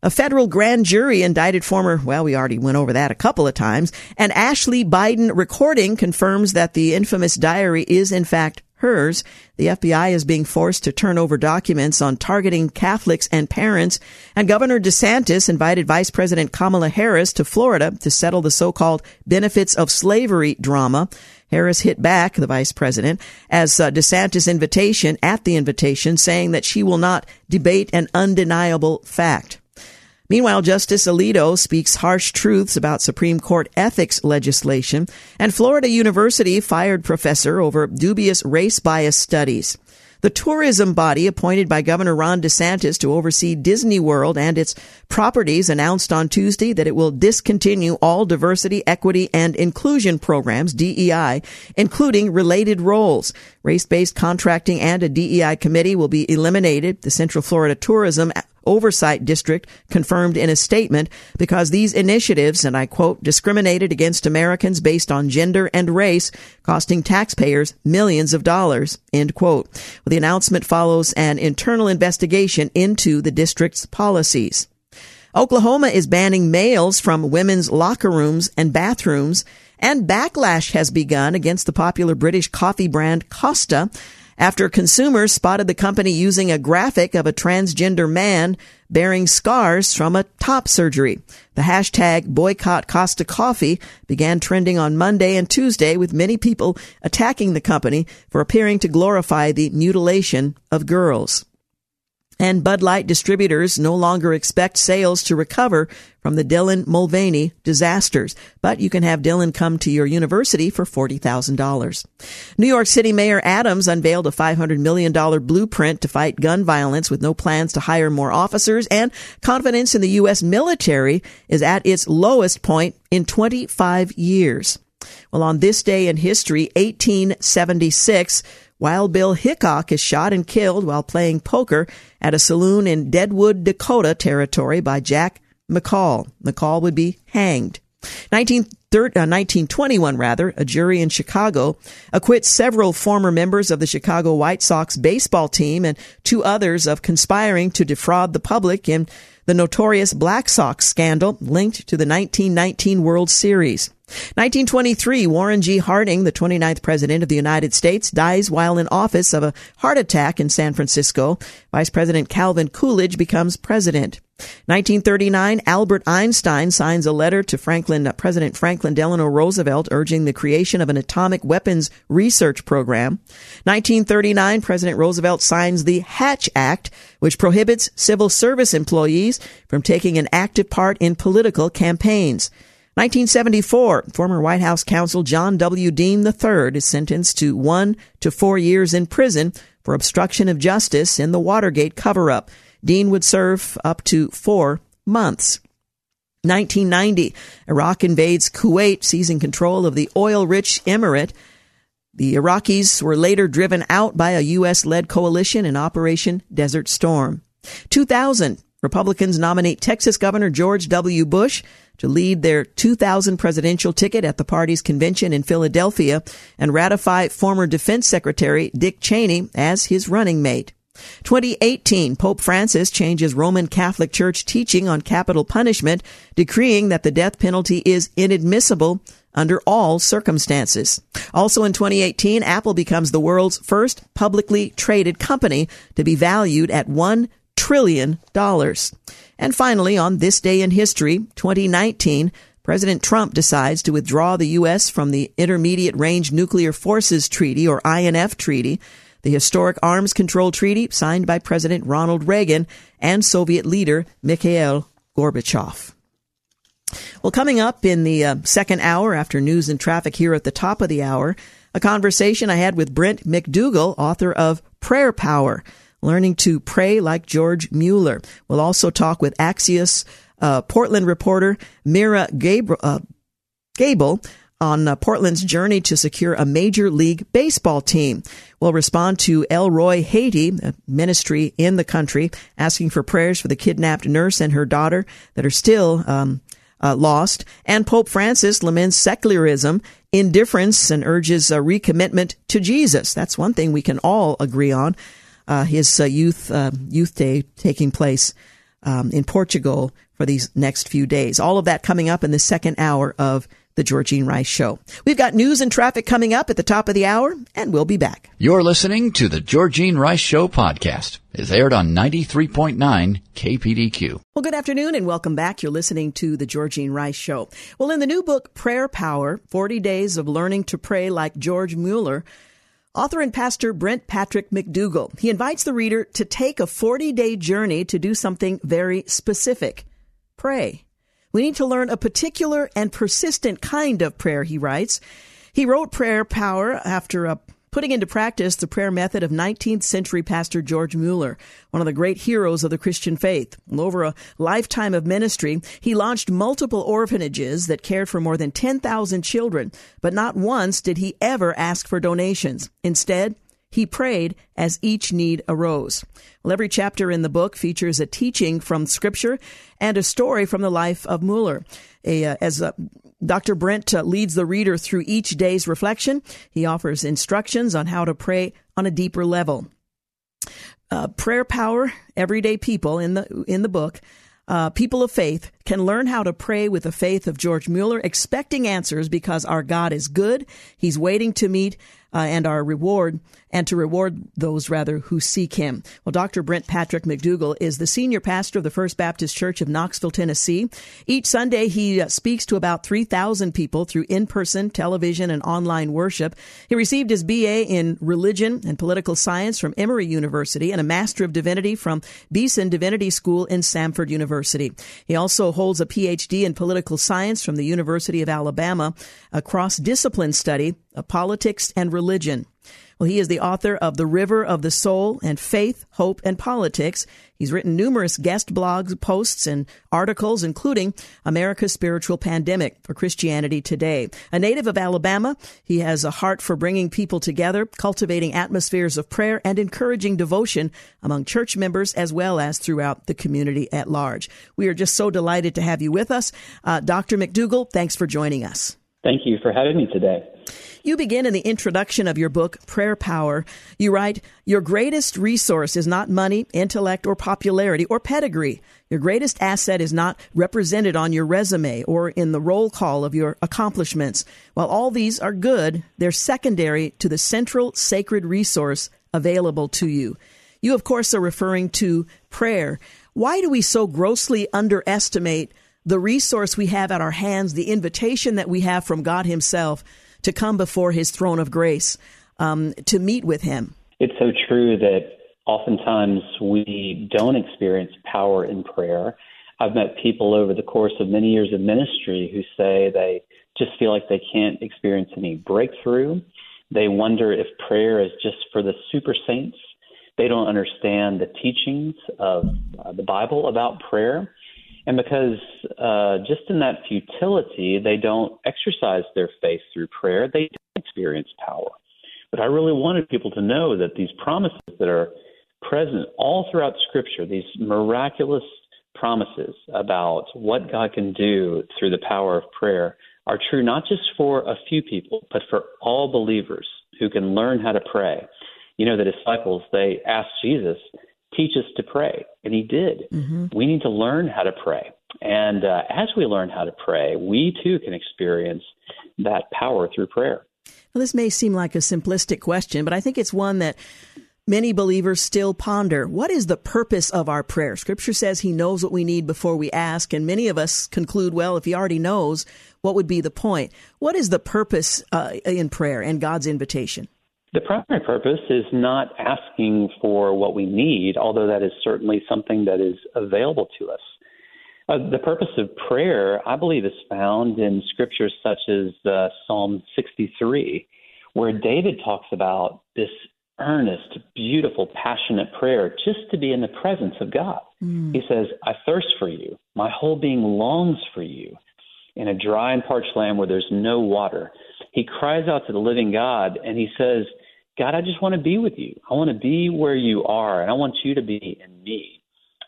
A federal grand jury indicted former, well, we already went over that a couple of times, and Ashley Biden recording confirms that the infamous diary is in fact hers. The FBI is being forced to turn over documents on targeting Catholics and parents, and Governor DeSantis invited Vice President Kamala Harris to Florida to settle the so-called benefits of slavery drama. Harris hit back, the vice president, as uh, DeSantis' invitation at the invitation, saying that she will not debate an undeniable fact. Meanwhile, Justice Alito speaks harsh truths about Supreme Court ethics legislation, and Florida University fired professor over dubious race bias studies. The tourism body appointed by Governor Ron DeSantis to oversee Disney World and its properties announced on Tuesday that it will discontinue all diversity, equity, and inclusion programs, DEI, including related roles. Race-based contracting and a DEI committee will be eliminated. The Central Florida Tourism Oversight District confirmed in a statement because these initiatives, and I quote, discriminated against Americans based on gender and race, costing taxpayers millions of dollars, end quote. Well, the announcement follows an internal investigation into the district's policies. Oklahoma is banning males from women's locker rooms and bathrooms, and backlash has begun against the popular British coffee brand Costa after consumers spotted the company using a graphic of a transgender man bearing scars from a top surgery. The hashtag boycott Costa Coffee began trending on Monday and Tuesday with many people attacking the company for appearing to glorify the mutilation of girls. And Bud Light distributors no longer expect sales to recover from the Dylan Mulvaney disasters, but you can have Dylan come to your university for $40,000. New York City Mayor Adams unveiled a $500 million blueprint to fight gun violence with no plans to hire more officers, and confidence in the U.S. military is at its lowest point in 25 years. Well, on this day in history, 1876, Wild Bill Hickok is shot and killed while playing poker at a saloon in Deadwood, Dakota territory by Jack McCall. McCall would be hanged. 1921, uh, rather, a jury in Chicago acquits several former members of the Chicago White Sox baseball team and two others of conspiring to defraud the public in the notorious Black Sox scandal linked to the 1919 World Series. 1923, Warren G. Harding, the 29th President of the United States, dies while in office of a heart attack in San Francisco. Vice President Calvin Coolidge becomes president. 1939, Albert Einstein signs a letter to Franklin, President Franklin Delano Roosevelt urging the creation of an atomic weapons research program. 1939, President Roosevelt signs the Hatch Act, which prohibits civil service employees from taking an active part in political campaigns. 1974, former White House counsel John W. Dean III is sentenced to one to four years in prison for obstruction of justice in the Watergate cover up. Dean would serve up to four months. 1990, Iraq invades Kuwait, seizing control of the oil rich emirate. The Iraqis were later driven out by a U.S. led coalition in Operation Desert Storm. 2000, Republicans nominate Texas Governor George W. Bush to lead their 2000 presidential ticket at the party's convention in Philadelphia and ratify former Defense Secretary Dick Cheney as his running mate. 2018, Pope Francis changes Roman Catholic Church teaching on capital punishment, decreeing that the death penalty is inadmissible under all circumstances. Also in 2018, Apple becomes the world's first publicly traded company to be valued at $1 trillion. dollars. And finally, on this day in history, 2019, President Trump decides to withdraw the U.S. from the Intermediate Range Nuclear Forces Treaty, or INF Treaty, the historic arms control treaty signed by President Ronald Reagan and Soviet leader Mikhail Gorbachev. Well, coming up in the uh, second hour after news and traffic here at the top of the hour, a conversation I had with Brent MacDougal, author of Prayer Power learning to pray like George Mueller. We'll also talk with Axios uh, Portland reporter Meira uh, Gebel on uh, Portland's journey to secure a major league baseball team. We'll respond to El Roi Haiti, a ministry in the country, asking for prayers for the kidnapped nurse and her daughter that are still um, uh, lost. And Pope Francis laments secularism, indifference, and urges a recommitment to Jesus. That's one thing we can all agree on his uh, youth uh, youth day taking place um, in Portugal for these next few days. All of that coming up in the second hour of the Georgene Rice Show. We've got news and traffic coming up at the top of the hour, and we'll be back. You're listening to the Georgene Rice Show podcast. It's aired on 93.9 KPDQ. Well, good afternoon and welcome back. You're listening to the Georgene Rice Show. Well, in the new book, Prayer Power 40 Days of Learning to Pray Like George Mueller, Author and pastor Brent Patrick MacDougal. He invites the reader to take a 40 day journey to do something very specific. Pray. We need to learn a particular and persistent kind of prayer, he writes. He wrote Prayer Power after a putting into practice the prayer method of 19th century pastor George Mueller, one of the great heroes of the Christian faith. Over a lifetime of ministry, he launched multiple orphanages that cared for more than 10,000 children, but not once did he ever ask for donations. Instead, he prayed as each need arose. Well, every chapter in the book features a teaching from Scripture and a story from the life of Mueller. A, uh, as uh, Dr. Brent uh, leads the reader through each day's reflection. He offers instructions on how to pray on a deeper level. Uh, prayer power, everyday people in the in the book uh, people of faith can learn how to pray with the faith of George Mueller, expecting answers because our God is good. He's waiting to meet uh, and our reward and to reward those rather who seek him. Well, Dr. Brent Patrick MacDougal is the senior pastor of the First Baptist Church of Knoxville, Tennessee. Each Sunday, he uh, speaks to about 3,000 people through in-person, television, and online worship. He received his BA in religion and political science from Emory University and a Master of Divinity from Beeson Divinity School in Samford University. He also holds a PhD in political science from the University of Alabama, a cross-discipline study of politics and religion. Well, he is the author of The River of the Soul and Faith, Hope, and Politics. He's written numerous guest blogs, posts, and articles, including America's Spiritual Pandemic for Christianity Today. A native of Alabama, he has a heart for bringing people together, cultivating atmospheres of prayer, and encouraging devotion among church members as well as throughout the community at large. We are just so delighted to have you with us. Uh, Dr. MacDougal, thanks for joining us. Thank you for having me today. You begin in the introduction of your book, Prayer Power. You write, Your greatest resource is not money, intellect, or popularity, or pedigree. Your greatest asset is not represented on your resume or in the roll call of your accomplishments. While all these are good, they're secondary to the central sacred resource available to you. You, of course, are referring to prayer. Why do we so grossly underestimate the resource we have at our hands, the invitation that we have from God Himself to come before his throne of grace um, to meet with him. It's so true that oftentimes we don't experience power in prayer. I've met people over the course of many years of ministry who say they just feel like they can't experience any breakthrough. They wonder if prayer is just for the super saints. They don't understand the teachings of uh, the Bible about prayer. And because uh, just in that futility, they don't exercise their faith through prayer, they don't experience power. But I really wanted people to know that these promises that are present all throughout Scripture, these miraculous promises about what God can do through the power of prayer, are true not just for a few people, but for all believers who can learn how to pray. You know, the disciples, they asked Jesus, teach us to pray. And he did. Mm-hmm. We need to learn how to pray. And uh, as we learn how to pray, we too can experience that power through prayer. Well, this may seem like a simplistic question, but I think it's one that many believers still ponder. What is the purpose of our prayer? Scripture says he knows what we need before we ask, and many of us conclude, well, if he already knows, what would be the point? What is the purpose uh, in prayer and God's invitation? The primary purpose is not asking for what we need, although that is certainly something that is available to us. Uh, the purpose of prayer, I believe, is found in scriptures such as uh, Psalm 63, where David talks about this earnest, beautiful, passionate prayer just to be in the presence of God. Mm. He says, I thirst for you. My whole being longs for you in a dry and parched land where there's no water. He cries out to the living God and he says, God, I just want to be with you. I want to be where you are, and I want you to be in me.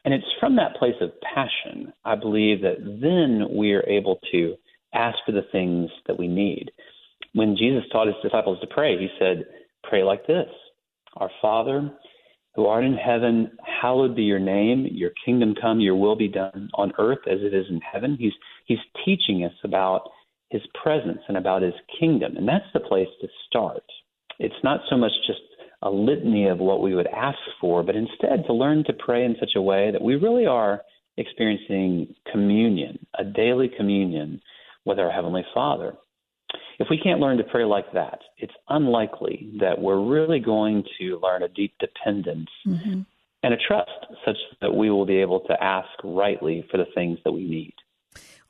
And it's from that place of passion, I believe, that then we are able to ask for the things that we need. When Jesus taught his disciples to pray, he said, Pray like this Our Father, who art in heaven, hallowed be your name. Your kingdom come, your will be done on earth as it is in heaven. He's, he's teaching us about his presence and about his kingdom. And that's the place to start it's not so much just a litany of what we would ask for, but instead to learn to pray in such a way that we really are experiencing communion, a daily communion with our Heavenly Father. If we can't learn to pray like that, it's unlikely that we're really going to learn a deep dependence mm-hmm. and a trust such that we will be able to ask rightly for the things that we need.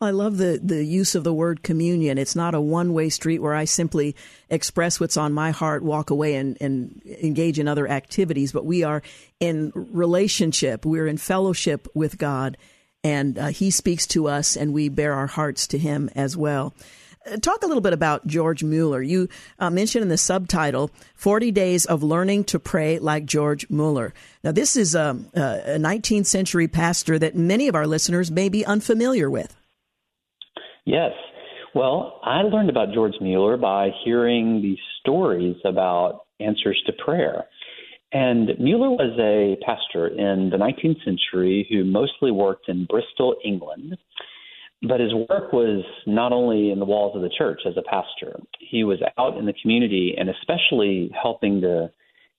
I love the, the use of the word communion. It's not a one way street where I simply express what's on my heart, walk away, and, and engage in other activities, but we are in relationship. We're in fellowship with God, and uh, He speaks to us, and we bear our hearts to Him as well. Uh, talk a little bit about George Mueller. You uh, mentioned in the subtitle 40 Days of Learning to Pray Like George Mueller. Now, this is um, a, a 19th century pastor that many of our listeners may be unfamiliar with. Yes. Well, I learned about George Mueller by hearing these stories about answers to prayer. And Mueller was a pastor in the 19th century who mostly worked in Bristol, England. But his work was not only in the walls of the church as a pastor, he was out in the community and especially helping to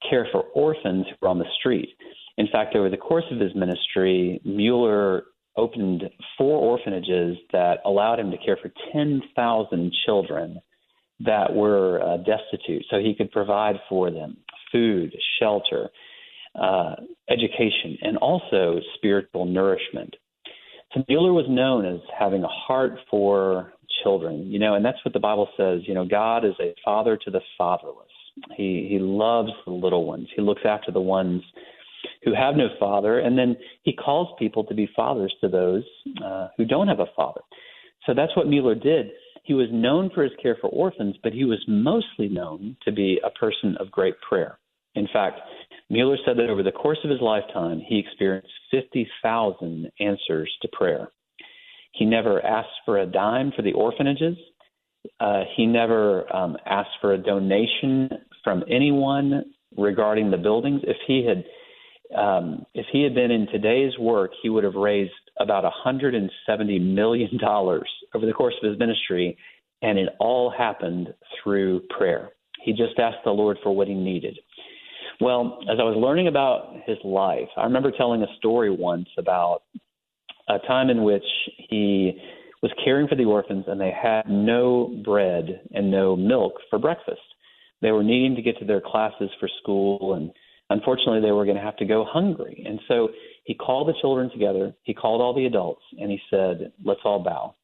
care for orphans who were on the street. In fact, over the course of his ministry, Mueller opened four orphanages that allowed him to care for 10,000 children that were uh, destitute. So he could provide for them food, shelter, uh, education, and also spiritual nourishment. So Mueller was known as having a heart for children, you know, and that's what the Bible says. You know, God is a father to the fatherless. He he loves the little ones. He looks after the ones who have no father, and then he calls people to be fathers to those uh, who don't have a father. So that's what Mueller did. He was known for his care for orphans, but he was mostly known to be a person of great prayer. In fact, Mueller said that over the course of his lifetime, he experienced 50,000 answers to prayer. He never asked for a dime for the orphanages. Uh, he never um, asked for a donation from anyone regarding the buildings. If he had um, if he had been in today's work, he would have raised about 170 million dollars over the course of his ministry, and it all happened through prayer. He just asked the Lord for what he needed. Well, as I was learning about his life, I remember telling a story once about a time in which he was caring for the orphans and they had no bread and no milk for breakfast. They were needing to get to their classes for school and unfortunately they were going to have to go hungry. And so he called the children together, he called all the adults and he said, "Let's all bow."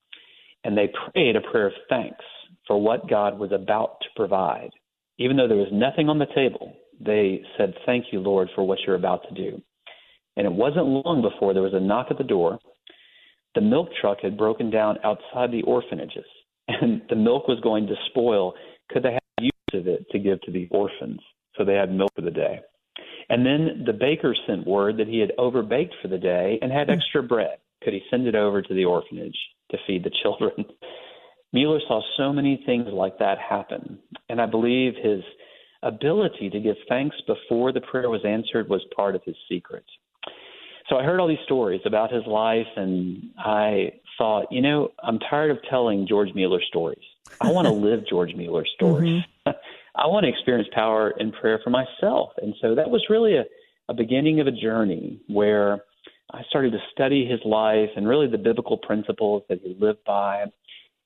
And they prayed a prayer of thanks for what God was about to provide. Even though there was nothing on the table, they said, Thank you, Lord, for what you're about to do. And it wasn't long before there was a knock at the door. The milk truck had broken down outside the orphanages, and the milk was going to spoil. Could they have use of it to give to the orphans? So they had milk for the day. And then the baker sent word that he had overbaked for the day and had extra bread. Could he send it over to the orphanage to feed the children? Mueller saw so many things like that happen, and I believe his ability to give thanks before the prayer was answered was part of his secret. So I heard all these stories about his life, and I thought, you know, I'm tired of telling George Mueller stories. I want to live George Mueller stories. Mm-hmm. I want to experience power in prayer for myself. And so that was really a, a beginning of a journey where I started to study his life and really the biblical principles that he lived by.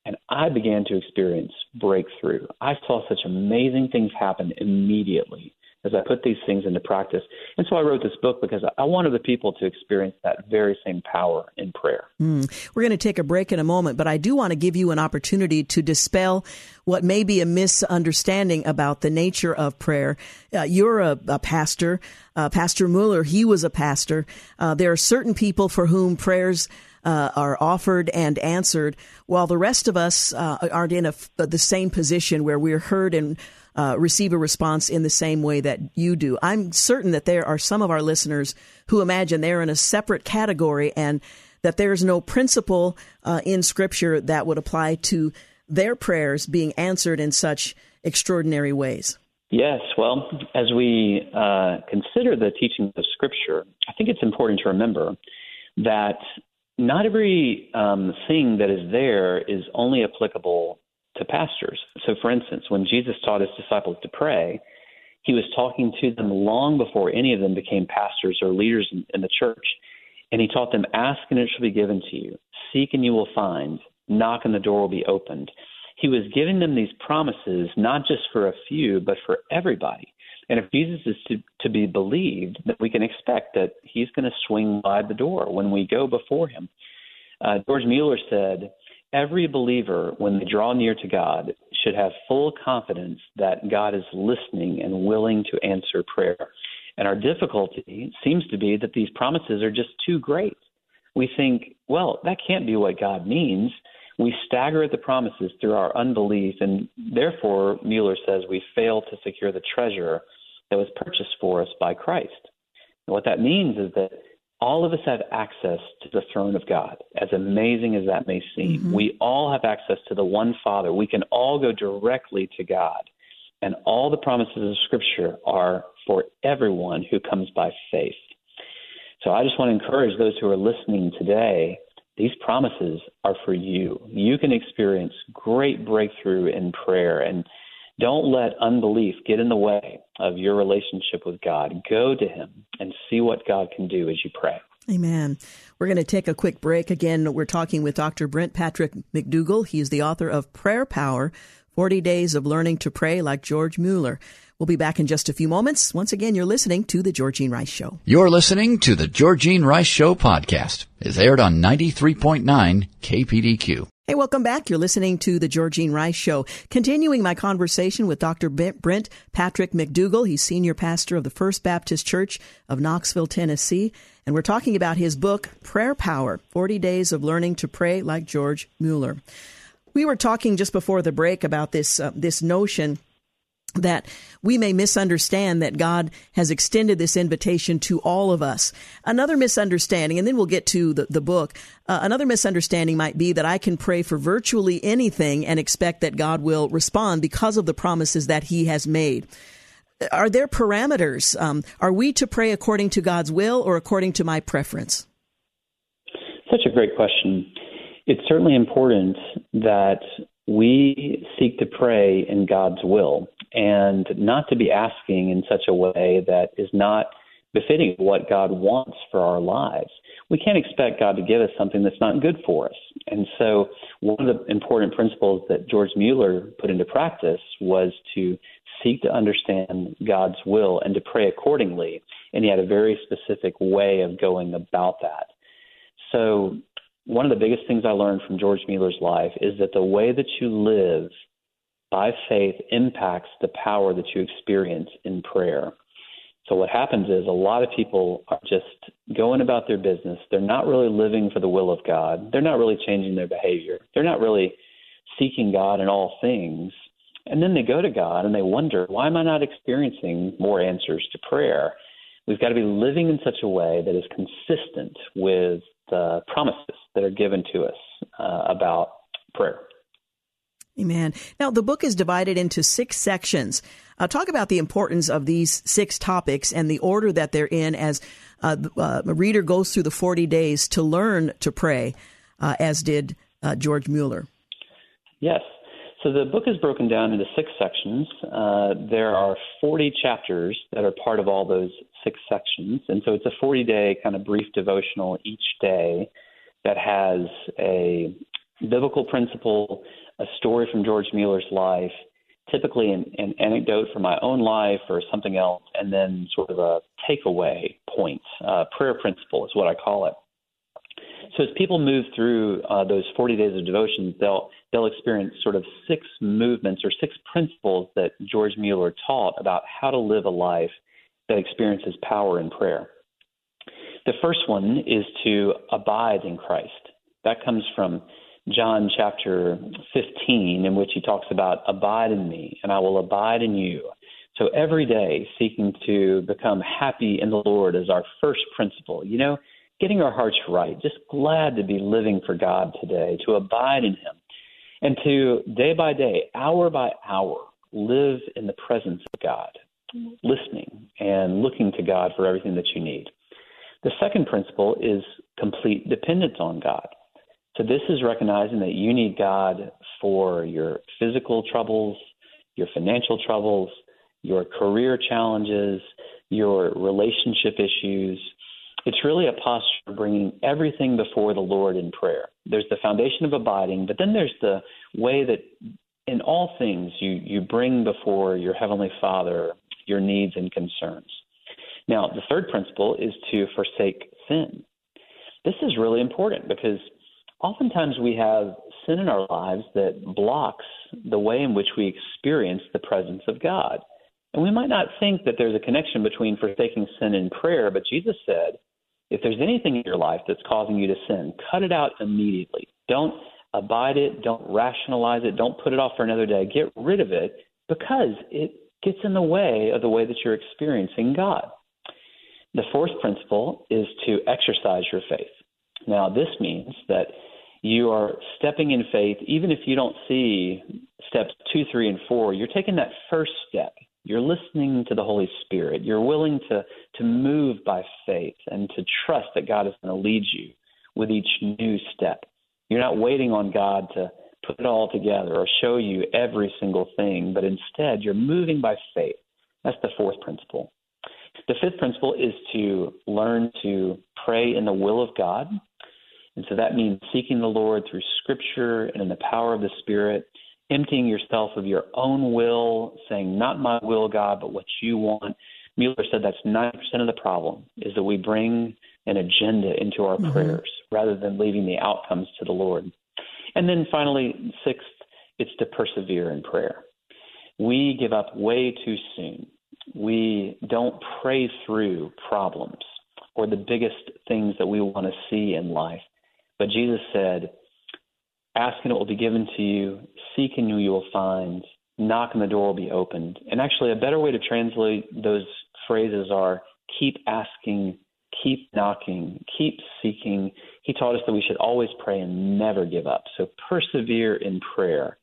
And I began to experience breakthrough. I saw such amazing things happen immediately as I put these things into practice. And so I wrote this book because I wanted the people to experience that very same power in prayer. Mm. We're going to take a break in a moment, but I do want to give you an opportunity to dispel what may be a misunderstanding about the nature of prayer. Uh, you're a, a pastor, uh, Pastor Mueller, he was a pastor. Uh, there are certain people for whom prayers uh, are offered and answered, while the rest of us uh, aren't in a, the same position where we're heard and uh, receive a response in the same way that you do. I'm certain that there are some of our listeners who imagine they're in a separate category and that there's no principle uh, in Scripture that would apply to their prayers being answered in such extraordinary ways. Yes, well, as we uh, consider the teachings of Scripture, I think it's important to remember that not every um, thing that is there is only applicable to pastors. So, for instance, when Jesus taught his disciples to pray, he was talking to them long before any of them became pastors or leaders in, in the church. And he taught them, Ask and it shall be given to you, seek and you will find, knock and the door will be opened. He was giving them these promises, not just for a few, but for everybody. And if Jesus is to, to be believed, then we can expect that he's going to swing by the door when we go before him. Uh, George Mueller said, Every believer, when they draw near to God, should have full confidence that God is listening and willing to answer prayer. And our difficulty seems to be that these promises are just too great. We think, well, that can't be what God means. We stagger at the promises through our unbelief, and therefore, Mueller says we fail to secure the treasure that was purchased for us by Christ. And what that means is that all of us have access to the throne of God, as amazing as that may seem. Mm-hmm. We all have access to the one Father. We can all go directly to God. And all the promises of Scripture are for everyone who comes by faith. So I just want to encourage those who are listening today these promises are for you. You can experience great breakthrough in prayer and don't let unbelief get in the way of your relationship with God. Go to Him and see what God can do as you pray. Amen. We're going to take a quick break. Again, we're talking with Dr. Brent Patrick MacDougal. He is the author of Prayer Power 40 Days of Learning to Pray Like George Mueller. We'll be back in just a few moments. Once again, you're listening to The Georgene Rice Show. You're listening to The Georgene Rice Show podcast. It's aired on 93.9 KPDQ. Hey, welcome back. You're listening to The Georgene Rice Show. Continuing my conversation with Dr. Brent Patrick MacDougal. He's senior pastor of the First Baptist Church of Knoxville, Tennessee. And we're talking about his book, Prayer Power 40 Days of Learning to Pray Like George Mueller. We were talking just before the break about this, uh, this notion that we may misunderstand that God has extended this invitation to all of us. Another misunderstanding, and then we'll get to the, the book. Uh, another misunderstanding might be that I can pray for virtually anything and expect that God will respond because of the promises that He has made. Are there parameters? Um, are we to pray according to God's will or according to my preference? Such a great question. It's certainly important that we seek to pray in God's will and not to be asking in such a way that is not befitting what God wants for our lives. We can't expect God to give us something that's not good for us. And so, one of the important principles that George Mueller put into practice was to seek to understand God's will and to pray accordingly. And he had a very specific way of going about that. So, one of the biggest things I learned from George Mueller's life is that the way that you live by faith impacts the power that you experience in prayer. So, what happens is a lot of people are just going about their business. They're not really living for the will of God. They're not really changing their behavior. They're not really seeking God in all things. And then they go to God and they wonder, why am I not experiencing more answers to prayer? We've got to be living in such a way that is consistent with the promises that are given to us uh, about prayer. Amen. Now, the book is divided into six sections. Uh, talk about the importance of these six topics and the order that they're in as uh, uh, a reader goes through the 40 days to learn to pray, uh, as did uh, George Mueller. Yes. So the book is broken down into six sections. Uh, there are 40 chapters that are part of all those six sections. And so it's a 40 day kind of brief devotional each day that has a biblical principle, a story from George Mueller's life, typically an, an anecdote from my own life or something else, and then sort of a takeaway point. Uh, prayer principle is what I call it. So as people move through uh, those 40 days of devotion, they'll they'll experience sort of six movements or six principles that George Mueller taught about how to live a life that experiences power in prayer. The first one is to abide in Christ. That comes from John chapter 15, in which he talks about abide in me, and I will abide in you. So every day, seeking to become happy in the Lord is our first principle. You know, getting our hearts right, just glad to be living for God today, to abide in Him, and to day by day, hour by hour, live in the presence of God, listening and looking to God for everything that you need. The second principle is complete dependence on God. So this is recognizing that you need God for your physical troubles, your financial troubles, your career challenges, your relationship issues. It's really a posture of bringing everything before the Lord in prayer. There's the foundation of abiding, but then there's the way that in all things you, you bring before your Heavenly Father your needs and concerns. Now, the third principle is to forsake sin. This is really important because oftentimes we have sin in our lives that blocks the way in which we experience the presence of God. And we might not think that there's a connection between forsaking sin and prayer, but Jesus said, if there's anything in your life that's causing you to sin, cut it out immediately. Don't abide it, don't rationalize it, don't put it off for another day. Get rid of it because it gets in the way of the way that you're experiencing God. The fourth principle is to exercise your faith. Now, this means that you are stepping in faith, even if you don't see steps two, three, and four, you're taking that first step. You're listening to the Holy Spirit. You're willing to, to move by faith and to trust that God is going to lead you with each new step. You're not waiting on God to put it all together or show you every single thing, but instead you're moving by faith. That's the fourth principle. The fifth principle is to learn to pray in the will of God. And so that means seeking the Lord through scripture and in the power of the Spirit, emptying yourself of your own will, saying, Not my will, God, but what you want. Mueller said that's 90% of the problem is that we bring an agenda into our mm-hmm. prayers rather than leaving the outcomes to the Lord. And then finally, sixth, it's to persevere in prayer. We give up way too soon. We don't pray through problems or the biggest things that we want to see in life. But Jesus said, Ask and it will be given to you, seek and you will find, knock and the door will be opened. And actually, a better way to translate those phrases are keep asking, keep knocking, keep seeking. He taught us that we should always pray and never give up. So persevere in prayer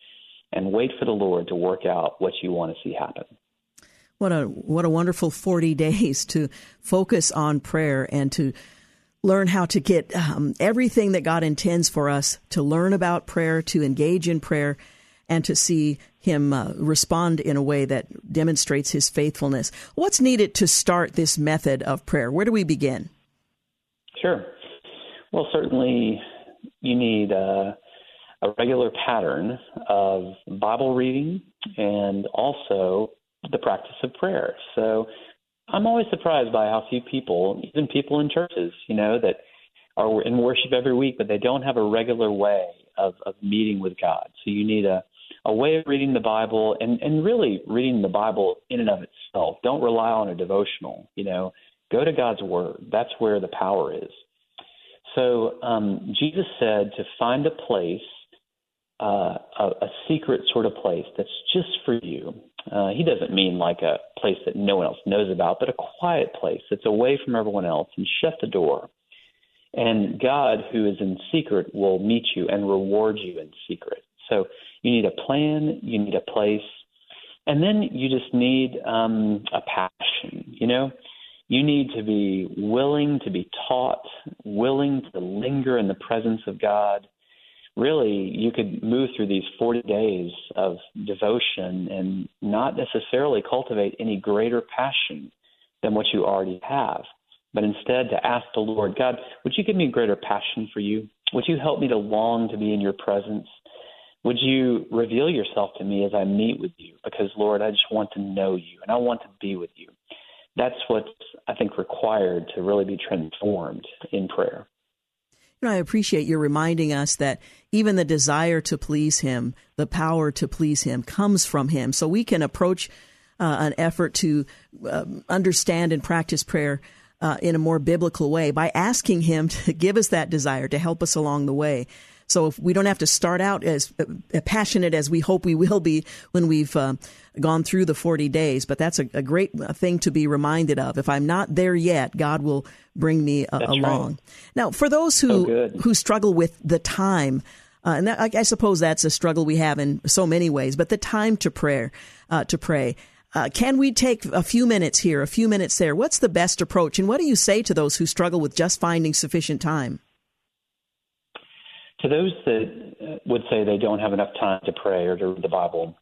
and wait for the Lord to work out what you want to see happen. What a what a wonderful 40 days to focus on prayer and to learn how to get um, everything that God intends for us to learn about prayer, to engage in prayer, and to see Him uh, respond in a way that demonstrates His faithfulness. What's needed to start this method of prayer? Where do we begin? Sure. Well, certainly you need uh, a regular pattern of Bible reading and also the practice of prayer. So I'm always surprised by how few people, even people in churches, you know, that are in worship every week, but they don't have a regular way of, of meeting with God. So you need a, a way of reading the Bible and, and really reading the Bible in and of itself. Don't rely on a devotional, you know, go to God's Word. That's where the power is. So um, Jesus said to find a place, uh, a, a secret sort of place that's just for you. Uh, he doesn't mean like a place that no one else knows about, but a quiet place that's away from everyone else and shut the door. And God, who is in secret, will meet you and reward you in secret. So you need a plan, you need a place, and then you just need um, a passion. You know, you need to be willing to be taught, willing to linger in the presence of God really you could move through these 40 days of devotion and not necessarily cultivate any greater passion than what you already have, but instead to ask the Lord, God, would you give me greater passion for you? Would you help me to long to be in your presence? Would you reveal yourself to me as I meet with you? Because, Lord, I just want to know you and I want to be with you. That's what's, I think, required to really be transformed in prayer. You know, I appreciate you reminding us that even the desire to please Him, the power to please Him, comes from Him. So we can approach uh, an effort to uh, understand and practice prayer uh, in a more biblical way by asking Him to give us that desire to help us along the way. So if we don't have to start out as uh, passionate as we hope we will be when we've uh, gone through the 40 days, but that's a, a, great thing to be reminded of. If I'm not there yet, God will bring me uh, along. Right. Now, for those who so who struggle with the time, uh, and that, I, I, suppose that's a struggle we have in so many ways, but the time to prayer, uh, to pray. Uh, can we take a few minutes here, a few minutes there? What's the best approach? And what do you say to those who struggle with just finding sufficient time? To those that uh, would say they don't have enough time to pray or to read the Bible,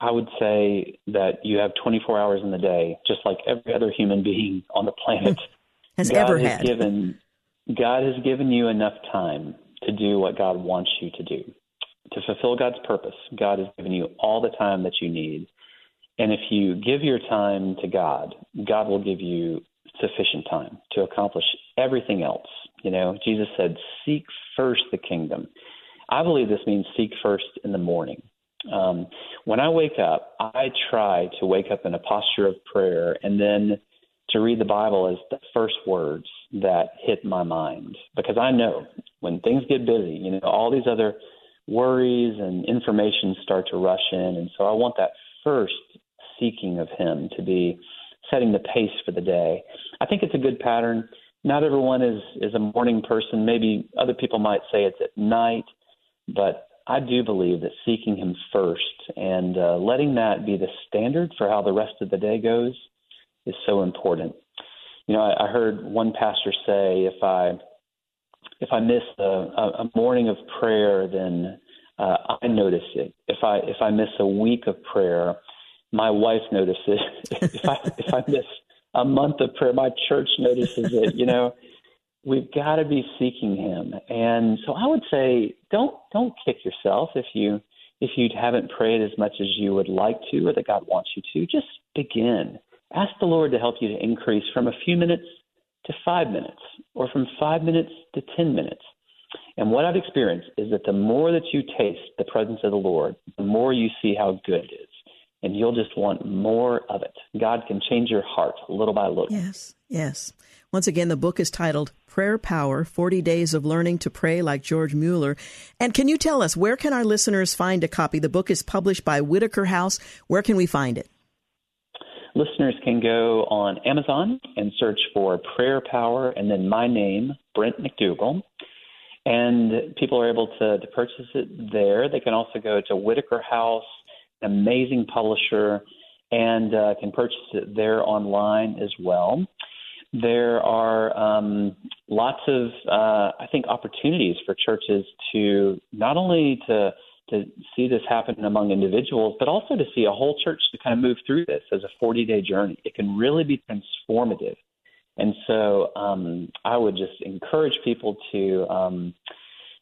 I would say that you have 24 hours in the day, just like every other human being on the planet has God ever has had. Given, God has given you enough time to do what God wants you to do, to fulfill God's purpose. God has given you all the time that you need. And if you give your time to God, God will give you sufficient time to accomplish everything else. You know, Jesus said, Seek first the kingdom. I believe this means seek first in the morning. Um, when I wake up, I try to wake up in a posture of prayer and then to read the Bible as the first words that hit my mind because I know when things get busy, you know, all these other worries and information start to rush in. And so I want that first seeking of Him to be setting the pace for the day. I think it's a good pattern not everyone is is a morning person. Maybe other people might say it's at night, but I do believe that seeking Him first and uh, letting that be the standard for how the rest of the day goes is so important. You know, I, I heard one pastor say, if I if I miss a, a morning of prayer, then uh, I notice it. If I if I miss a week of prayer, my wife notices if I if I miss a month of prayer, my church notices it. You know, we've got to be seeking Him, and so I would say don't don't kick yourself if you if you haven't prayed as much as you would like to or that God wants you to. Just begin. Ask the Lord to help you to increase from a few minutes to five minutes, or from five minutes to ten minutes. And what I've experienced is that the more that you taste the presence of the Lord, the more you see how good it is. And you'll just want more of it. God can change your heart little by little. Yes, yes. Once again, the book is titled Prayer Power 40 Days of Learning to Pray Like George Mueller. And can you tell us, where can our listeners find a copy? The book is published by Whitaker House. Where can we find it? Listeners can go on Amazon and search for Prayer Power and then my name, Brent MacDougal and people are able to, to purchase it there. They can also go to Whitaker House, amazing publisher, and uh, can purchase it there online as well. There are um, lots of, uh, I think, opportunities for churches to not only to to see this happen among individuals, but also to see a whole church to kind of move through this as a 40 day journey. It can really be transformative and so um, I would just encourage people to um,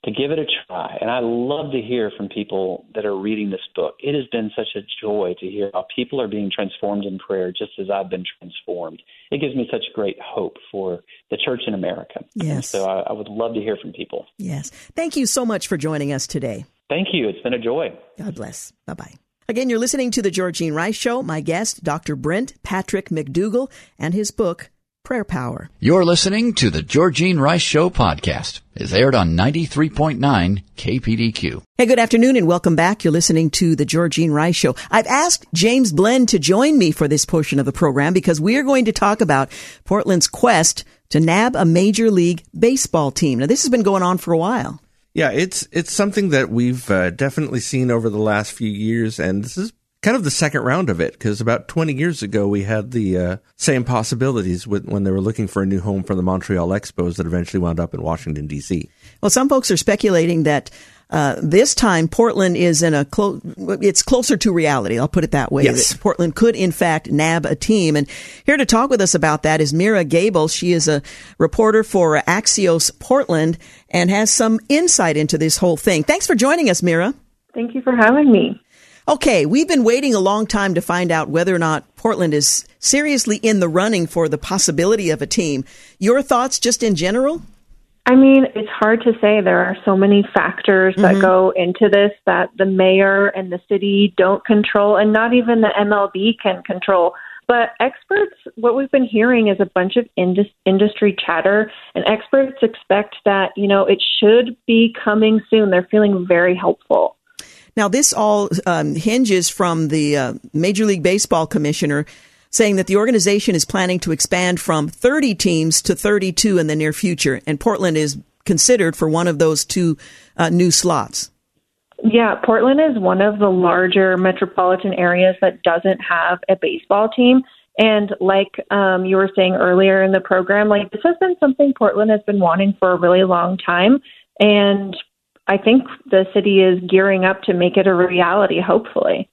to give it a try. And I love to hear from people that are reading this book. It has been such a joy to hear how people are being transformed in prayer, just as I've been transformed. It gives me such great hope for the church in America. Yes. And so I, I would love to hear from people. Yes. Thank you so much for joining us today. Thank you. It's been a joy. God bless. Bye bye. Again, you're listening to the Georgene Rice Show. My guest, Dr. Brent Patrick MacDougal, and his book, prayer power. You're listening to the Georgene Rice Show podcast. It's aired on 93.9 KPDQ. Hey, good afternoon and welcome back. You're listening to the Georgene Rice Show. I've asked James Blend to join me for this portion of the program because we are going to talk about Portland's quest to nab a major league baseball team. Now, this has been going on for a while. Yeah, it's it's something that we've uh, definitely seen over the last few years, and this is kind of the second round of it because about 20 years ago we had the uh, same possibilities with, when they were looking for a new home for the Montreal Expos that eventually wound up in Washington D.C. Well, some folks are speculating that uh, this time Portland is in a close. It's closer to reality. I'll put it that way. Yes. That Portland could in fact nab a team, and here to talk with us about that is Meira Gebel. She is a reporter for Axios Portland and has some insight into this whole thing. Thanks for joining us, Meira. Thank you for having me. Okay, we've been waiting a long time to find out whether or not Portland is seriously in the running for the possibility of a team. Your thoughts just in general? I mean, it's hard to say. There are so many factors that mm-hmm. go into this that the mayor and the city don't control, and not even the MLB can control. But experts, what we've been hearing is a bunch of indus- industry chatter, and experts expect that, you know, it should be coming soon. They're feeling very hopeful. Now, this all um, hinges from the uh, Major League Baseball commissioner saying that the organization is planning to expand from 30 teams to 32 in the near future, and Portland is considered for one of those two uh, new slots. Yeah, Portland is one of the larger metropolitan areas that doesn't have a baseball team. And like um, you were saying earlier in the program, like this has been something Portland has been wanting for a really long time. And I think the city is gearing up to make it a reality, hopefully.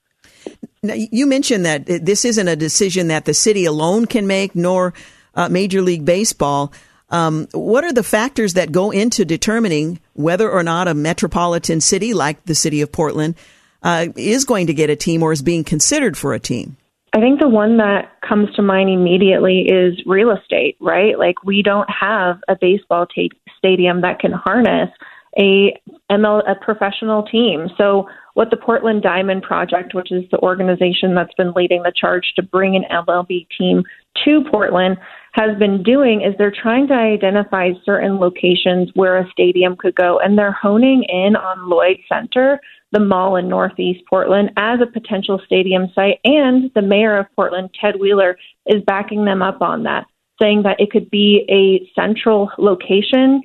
Now, you mentioned that this isn't a decision that the city alone can make, nor uh, Major League Baseball. Um, what are the factors that go into determining whether or not a metropolitan city like the city of Portland uh, is going to get a team or is being considered for a team? I think the one that comes to mind immediately is real estate, right? Like we don't have a baseball t- stadium that can harness a ML a professional team. So what the Portland Diamond Project, which is the organization that's been leading the charge to bring an MLB team to Portland, has been doing is they're trying to identify certain locations where a stadium could go, and they're honing in on Lloyd Center, the mall in Northeast Portland, as a potential stadium site. And the mayor of Portland, Ted Wheeler, is backing them up on that, saying that it could be a central location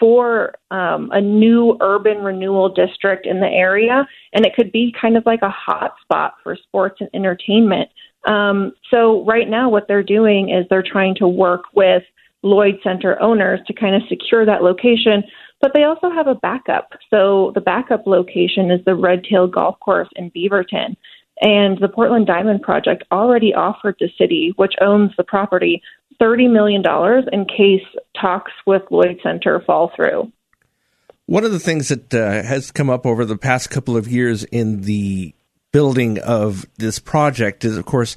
for um, a new urban renewal district in the area, and it could be kind of like a hot spot for sports and entertainment. Um, so right now, what they're doing is they're trying to work with Lloyd Center owners to kind of secure that location, but they also have a backup. So the backup location is the Red Tail Golf Course in Beaverton. And the Portland Diamond Project already offered the city, which owns the property, $30 million in case talks with Lloyd Center fall through. One of the things that uh, has come up over the past couple of years in the building of this project is, of course,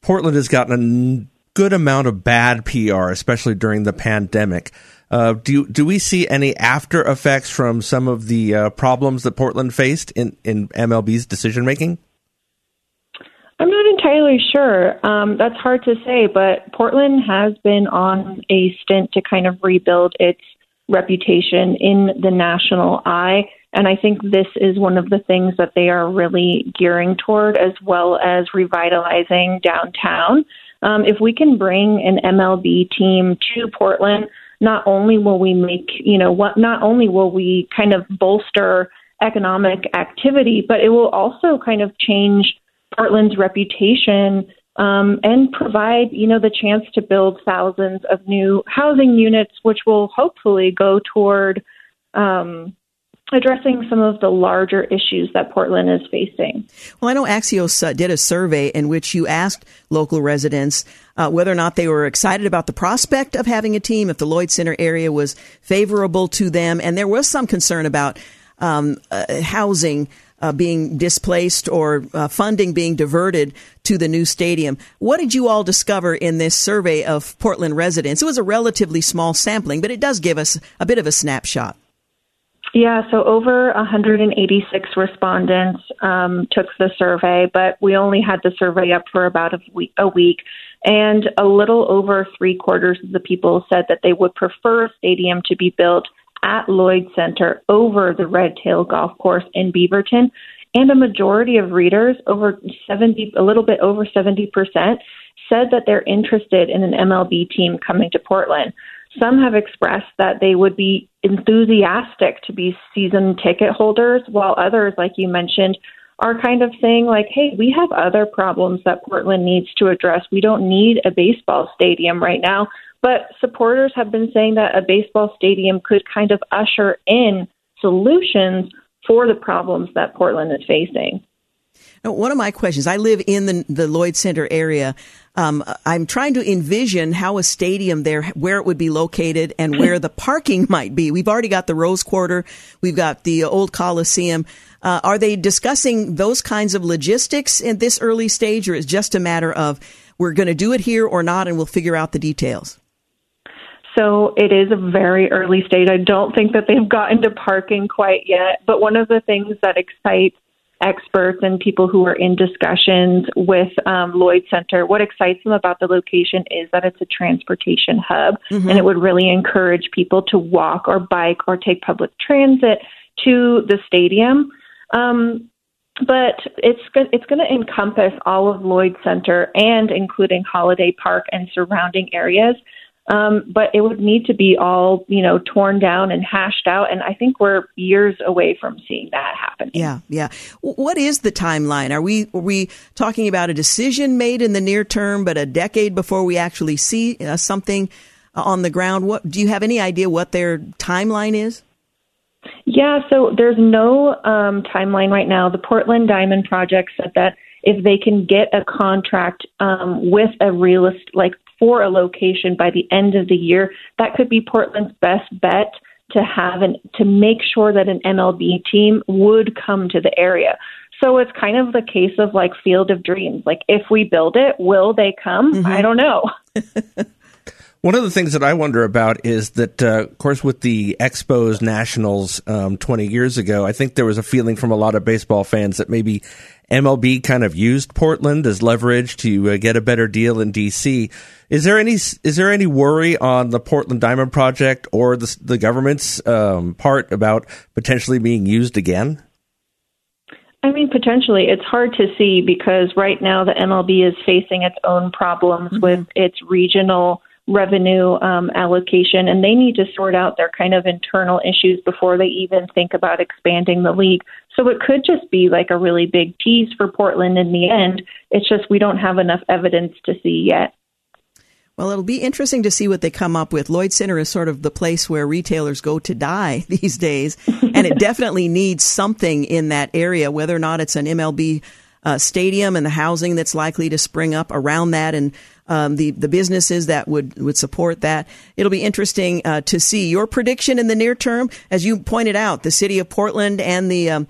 Portland has gotten a good amount of bad PR, especially during the pandemic. Uh, do do we see any after effects from some of the uh, problems that Portland faced in, in MLB's decision making? I'm not entirely sure. Um, that's hard to say, but Portland has been on a stint to kind of rebuild its reputation in the national eye. And I think this is one of the things that they are really gearing toward, as well as revitalizing downtown. Um, if we can bring an MLB team to Portland, not only will we make, you know, what, not only will we kind of bolster economic activity, but it will also kind of change Portland's reputation um, and provide, you know, the chance to build thousands of new housing units, which will hopefully go toward um, addressing some of the larger issues that Portland is facing. Well, I know Axios uh, did a survey in which you asked local residents uh, whether or not they were excited about the prospect of having a team, if the Lloyd Center area was favorable to them, and there was some concern about um, uh, housing. Uh, being displaced or uh, funding being diverted to the new stadium. What did you all discover in this survey of Portland residents? It was a relatively small sampling, but it does give us a bit of a snapshot. Yeah, so over 186 respondents um, took the survey, but we only had the survey up for about a week, a week. And a little over three quarters of the people said that they would prefer a stadium to be built at Lloyd Center over the Red Tail Golf Course in Beaverton. And a majority of readers, over 70, a little bit over 70%, said that they're interested in an MLB team coming to Portland. Some have expressed that they would be enthusiastic to be season ticket holders, while others, like you mentioned, are kind of saying, like, hey, we have other problems that Portland needs to address. We don't need a baseball stadium right now. But supporters have been saying that a baseball stadium could kind of usher in solutions for the problems that Portland is facing. Now, one of my questions, I live in the, the Lloyd Center area. Um, I'm trying to envision how a stadium there, where it would be located and where the parking might be. We've already got the Rose Quarter. We've got the old Coliseum. Uh, are they discussing those kinds of logistics in this early stage or is it just a matter of we're going to do it here or not and we'll figure out the details? So it is a very early stage. I don't think that they've gotten to parking quite yet. But one of the things that excites experts and people who are in discussions with um, Lloyd Center. What excites them about the location is that it's a transportation hub, mm-hmm. and it would really encourage people to walk or bike or take public transit to the stadium. Um, but it's it's going to encompass all of Lloyd Center and including Holladay Park and surrounding areas. Um, but it would need to be all, you know, torn down and hashed out. And I think we're years away from seeing that happen. Yeah, yeah. What is the timeline? Are we are we talking about a decision made in the near term, but a decade before we actually see uh, something on the ground? What do you have any idea what their timeline is? Yeah, so there's no um, timeline right now. The Portland Diamond Project said that if they can get a contract um, with a realist, like for a location by the end of the year, that could be Portland's best bet to have and to make sure that an MLB team would come to the area. So it's kind of the case of like Field of Dreams. Like if we build it, will they come? Mm-hmm. I don't know. One of the things that I wonder about is that, uh, of course, with the Expos Nationals um, 20 years ago, I think there was a feeling from a lot of baseball fans that maybe MLB kind of used Portland as leverage to uh, get a better deal in DC. Is there any is there any worry on the Portland Diamond Project or the, the government's um, part about potentially being used again? I mean, potentially. It's hard to see because right now the MLB is facing its own problems mm-hmm. with its regional revenue um, allocation, and they need to sort out their kind of internal issues before they even think about expanding the league. So it could just be like a really big tease for Portland in the end. It's just we don't have enough evidence to see yet. Well, it'll be interesting to see what they come up with. Lloyd Center is sort of the place where retailers go to die these days, and it definitely needs something in that area, whether or not it's an MLB uh, stadium and the housing that's likely to spring up around that, and um, the the businesses that would would support that. It'll be interesting uh, to see your prediction in the near term, as you pointed out. The city of Portland and the um,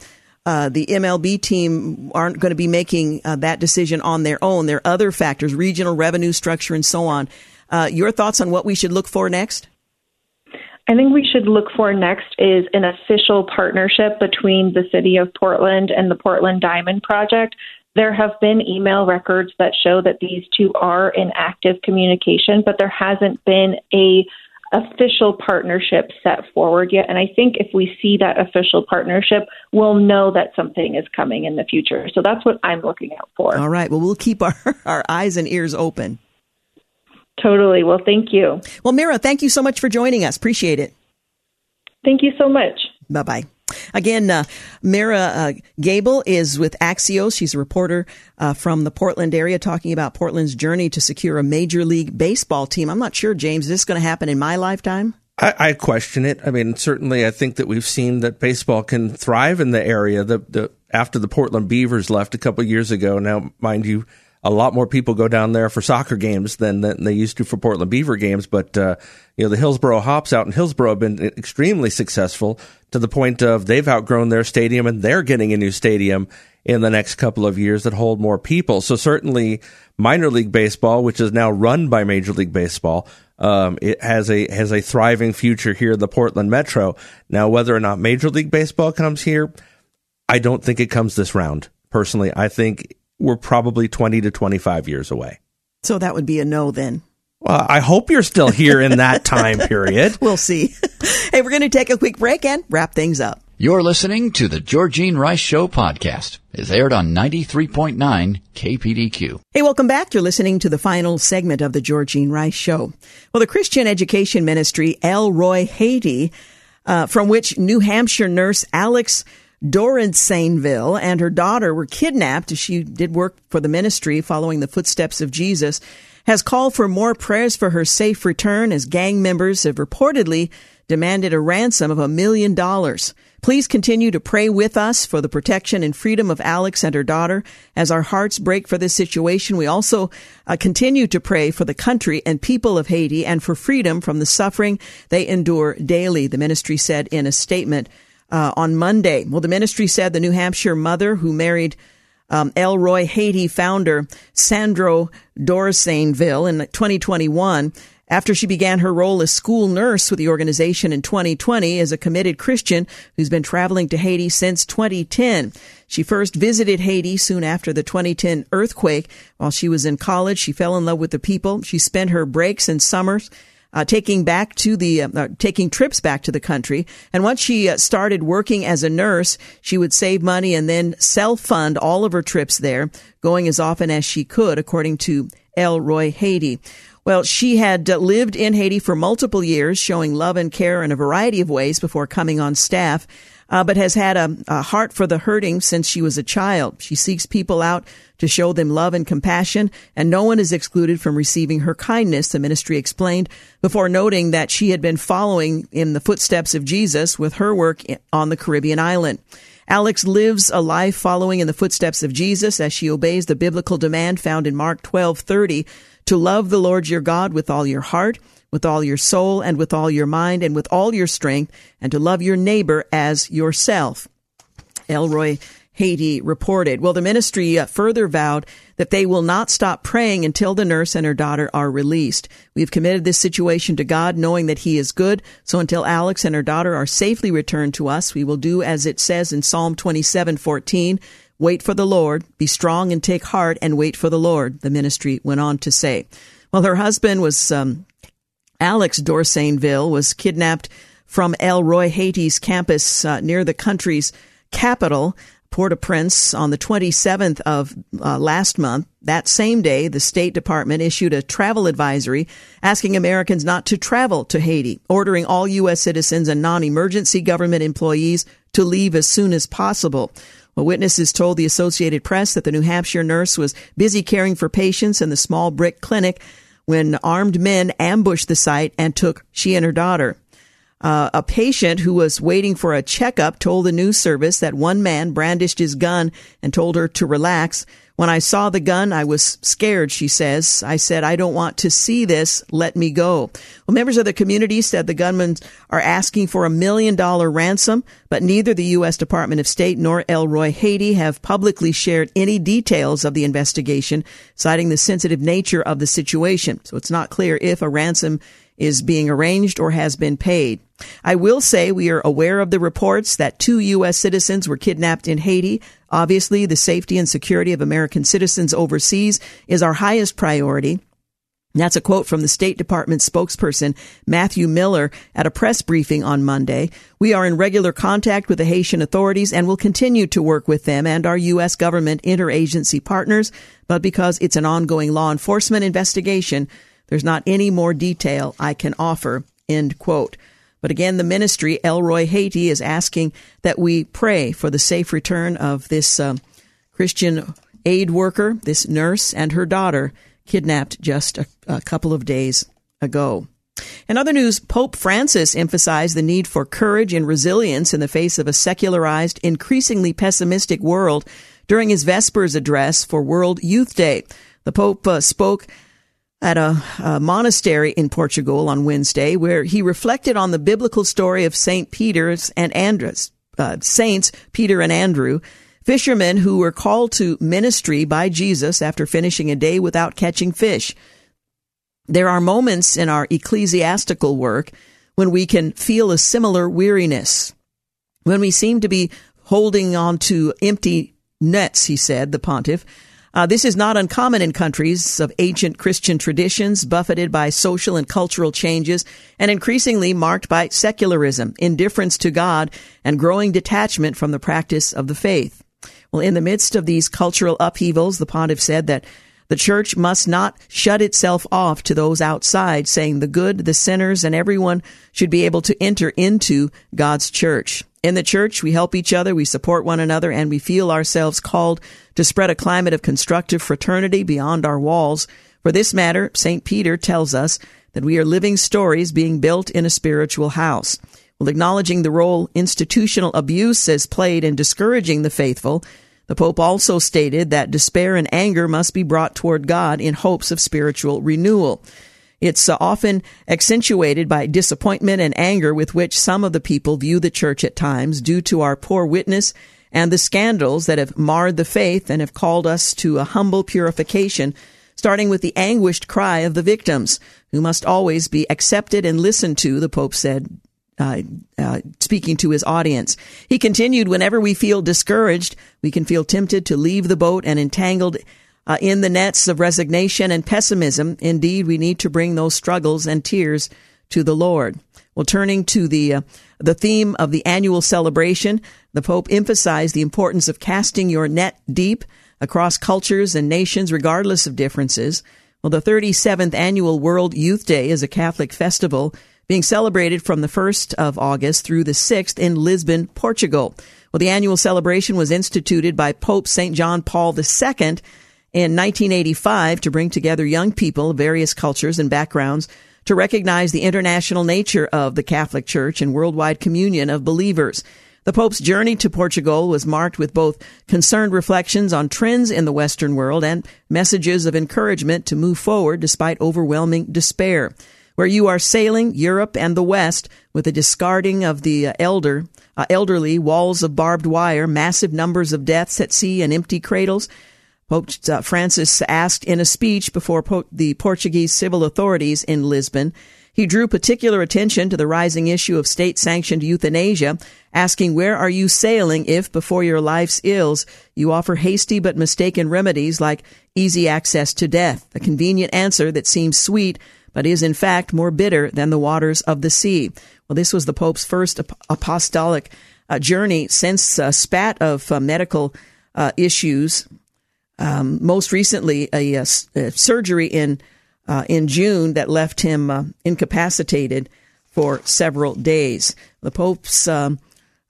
uh, the MLB team aren't going to be making uh, that decision on their own. There are other factors, regional revenue structure, and so on. Uh, your thoughts on what we should look for next? I think we should look for next is an official partnership between the city of Portland and the Portland Diamond Project. There have been email records that show that these two are in active communication, but there hasn't been a official partnership set forward yet. And I think if we see that official partnership, we'll know that something is coming in the future. So that's what I'm looking out for. All right. Well, we'll keep our, our eyes and ears open. Totally. Well, thank you. Well, Meira, thank you so much for joining us. Appreciate it. Thank you so much. Bye bye. Again, uh, Meira uh, Gebel is with Axios. She's a reporter uh, from the Portland area talking about Portland's journey to secure a Major League Baseball team. I'm not sure, James, is this going to happen in my lifetime? I, I, question it. I mean, certainly, I think that we've seen that baseball can thrive in the area. The, the after the Portland Beavers left a couple years ago. Now, mind you, a lot more people go down there for soccer games than, than they used to for Portland Beaver games. But, uh, you know, the Hillsboro Hops out in Hillsboro have been extremely successful to the point of they've outgrown their stadium and they're getting a new stadium in the next couple of years that hold more people. So certainly minor league baseball, which is now run by Major League Baseball, um, it has a has a thriving future here in the Portland Metro. Now, whether or not Major League Baseball comes here, I don't think it comes this round. Personally, I think we're probably 20 to 25 years away. So that would be a no then. Well, I hope you're still here in that time period. we'll see. hey, we're going to take a quick break and wrap things up. You're listening to the Georgene Rice Show podcast. It's aired on 93.9 KPDQ. Hey, welcome back. You're listening to the final segment of the Georgene Rice Show. Well, the Christian Education Ministry, El Roi Haiti, uh, from which New Hampshire nurse Alix Dorsainvil and her daughter were kidnapped. As she did work for the ministry following the footsteps of Jesus. Has called for more prayers for her safe return as gang members have reportedly demanded a ransom of a million dollars. Please continue to pray with us for the protection and freedom of Alix and her daughter as our hearts break for this situation. We also uh, continue to pray for the country and people of Haiti and for freedom from the suffering they endure daily, the ministry said in a statement uh, on Monday. Well, the ministry said the New Hampshire mother who married um, El Roi Haiti founder Sandro Dorsainvil in 2021 after she began her role as school nurse with the organization in 2020 as a committed Christian who's been traveling to Haiti since 2010. She first visited Haiti soon after the 2010 earthquake. While she was in college, she fell in love with the people. She spent her breaks and summers uh, taking back to the uh, uh, taking trips back to the country. And once she uh, started working as a nurse, she would save money and then self fund all of her trips there, going as often as she could, according to El Roi Haiti. Well, she had uh, lived in Haiti for multiple years, showing love and care in a variety of ways before coming on staff uh, but has had a, a heart for the hurting since she was a child. She seeks people out to show them love and compassion, and no one is excluded from receiving her kindness, the ministry explained, before noting that she had been following in the footsteps of Jesus with her work on the Caribbean island. Alix lives a life following in the footsteps of Jesus as she obeys the biblical demand found in Mark 12:30 to love the Lord your God with all your heart, with all your soul and with all your mind and with all your strength, and to love your neighbor as yourself. El Roi Haiti reported. Well, the ministry uh, further vowed that they will not stop praying until the nurse and her daughter are released. We've committed this situation to God, knowing that He is good. So until Alix and her daughter are safely returned to us, we will do as it says in Psalm 27:14. Wait for the Lord, be strong and take heart, and wait for the Lord. The ministry went on to say. Well, her husband was um, Alix Dorsainvil was kidnapped from El Roi Haiti's campus uh, near the country's capital. Port-au-Prince on the 27th of uh, last month. That same day, the State Department issued a travel advisory asking Americans not to travel to Haiti, ordering all U.S. citizens and non-emergency government employees to leave as soon as possible. Well, witnesses told the Associated Press that the New Hampshire nurse was busy caring for patients in the small brick clinic when armed men ambushed the site and took she and her daughter. Uh, a patient who was waiting for a checkup told the news service that one man brandished his gun and told her to relax. When I saw the gun, I was scared, she says. I said, I don't want to see this. Let me go. Well, members of the community said the gunmen are asking for a million dollar ransom, but neither the U.S. Department of State nor El Roi Haiti have publicly shared any details of the investigation, citing the sensitive nature of the situation. So it's not clear if a ransom is being arranged or has been paid. I will say we are aware of the reports that two U.S. citizens were kidnapped in Haiti. Obviously, the safety and security of American citizens overseas is our highest priority. That's a quote from the State Department spokesperson, Matthew Miller, at a press briefing on Monday. We are in regular contact with the Haitian authorities and will continue to work with them and our U.S. government interagency partners. But because it's an ongoing law enforcement investigation, there's not any more detail I can offer. End quote. But again, the ministry, El Roi Haiti, is asking that we pray for the safe return of this uh, Christian aid worker, this nurse, and her daughter, kidnapped just a, a couple of days ago. In other news, Pope Francis emphasized the need for courage and resilience in the face of a secularized, increasingly pessimistic world during his Vespers address for World Youth Day. The Pope uh, spoke at a, a, monastery in Portugal on Wednesday, where he reflected on the biblical story of Saint Peter's and Andrews, uh, Saints Peter and Andrew, fishermen who were called to ministry by Jesus after finishing a day without catching fish. There are moments in our ecclesiastical work when we can feel a similar weariness, when we seem to be holding on to empty nets, he said, the pontiff, uh, this is not uncommon in countries of ancient Christian traditions, buffeted by social and cultural changes, and increasingly marked by secularism, indifference to God, and growing detachment from the practice of the faith. Well, in the midst of these cultural upheavals, the pontiff said that the church must not shut itself off to those outside, saying the good, the sinners, and everyone should be able to enter into God's church. In the church, we help each other, we support one another, and we feel ourselves called to spread a climate of constructive fraternity beyond our walls. For this matter, St. Peter tells us that we are living stories being built in a spiritual house. While acknowledging the role institutional abuse has played in discouraging the faithful, the Pope also stated that despair and anger must be brought toward God in hopes of spiritual renewal. It's uh, often accentuated by disappointment and anger with which some of the people view the church at times due to our poor witness and the scandals that have marred the faith and have called us to a humble purification, starting with the anguished cry of the victims, who must always be accepted and listened to, the Pope said uh, uh, speaking to his audience. He continued, whenever we feel discouraged, we can feel tempted to leave the boat and entangled uh, in the nets of resignation and pessimism. Indeed, we need to bring those struggles and tears to the Lord. Well, turning to the uh, the theme of the annual celebration, the Pope emphasized the importance of casting your net deep across cultures and nations, regardless of differences. Well, the 37th annual World Youth Day is a Catholic festival being celebrated from the 1st of August through the 6th in Lisbon, Portugal. Well, the annual celebration was instituted by Pope St. John Paul II in 1985 to bring together young people of various cultures and backgrounds to recognize the international nature of the Catholic Church and worldwide communion of believers. The Pope's journey to Portugal was marked with both concerned reflections on trends in the Western world and messages of encouragement to move forward despite overwhelming despair. Where you are sailing Europe and the West with a discarding of the elder, uh, elderly walls of barbed wire, massive numbers of deaths at sea and empty cradles, Pope uh, Francis asked in a speech before the Portuguese civil authorities in Lisbon. He drew particular attention to the rising issue of state sanctioned euthanasia, asking, Where are you sailing if, before your life's ills, you offer hasty but mistaken remedies like easy access to death? A convenient answer that seems sweet, but is in fact more bitter than the waters of the sea. Well, this was the Pope's first apostolic uh, journey since a spat of uh, medical uh, issues. Um, most recently, a, a, surgery in uh, in June that left him uh, incapacitated for several days. The Pope's um,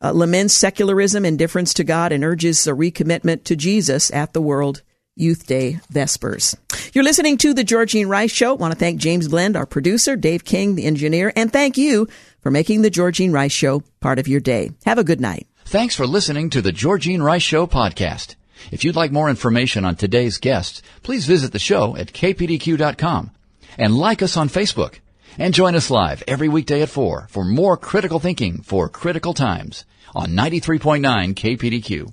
uh, laments secularism, indifference to God, and urges a recommitment to Jesus at the World Youth Day Vespers. You're listening to the Georgene Rice Show. I want to thank James Blend, our producer, Dave King, the engineer, and thank you for making the Georgene Rice Show part of your day. Have a good night. Thanks for listening to the Georgene Rice Show podcast. If you'd like more information on today's guests, please visit the show at kpdq.com and like us on Facebook. And join us live every weekday at 4 for more critical thinking for critical times on 93.9 KPDQ.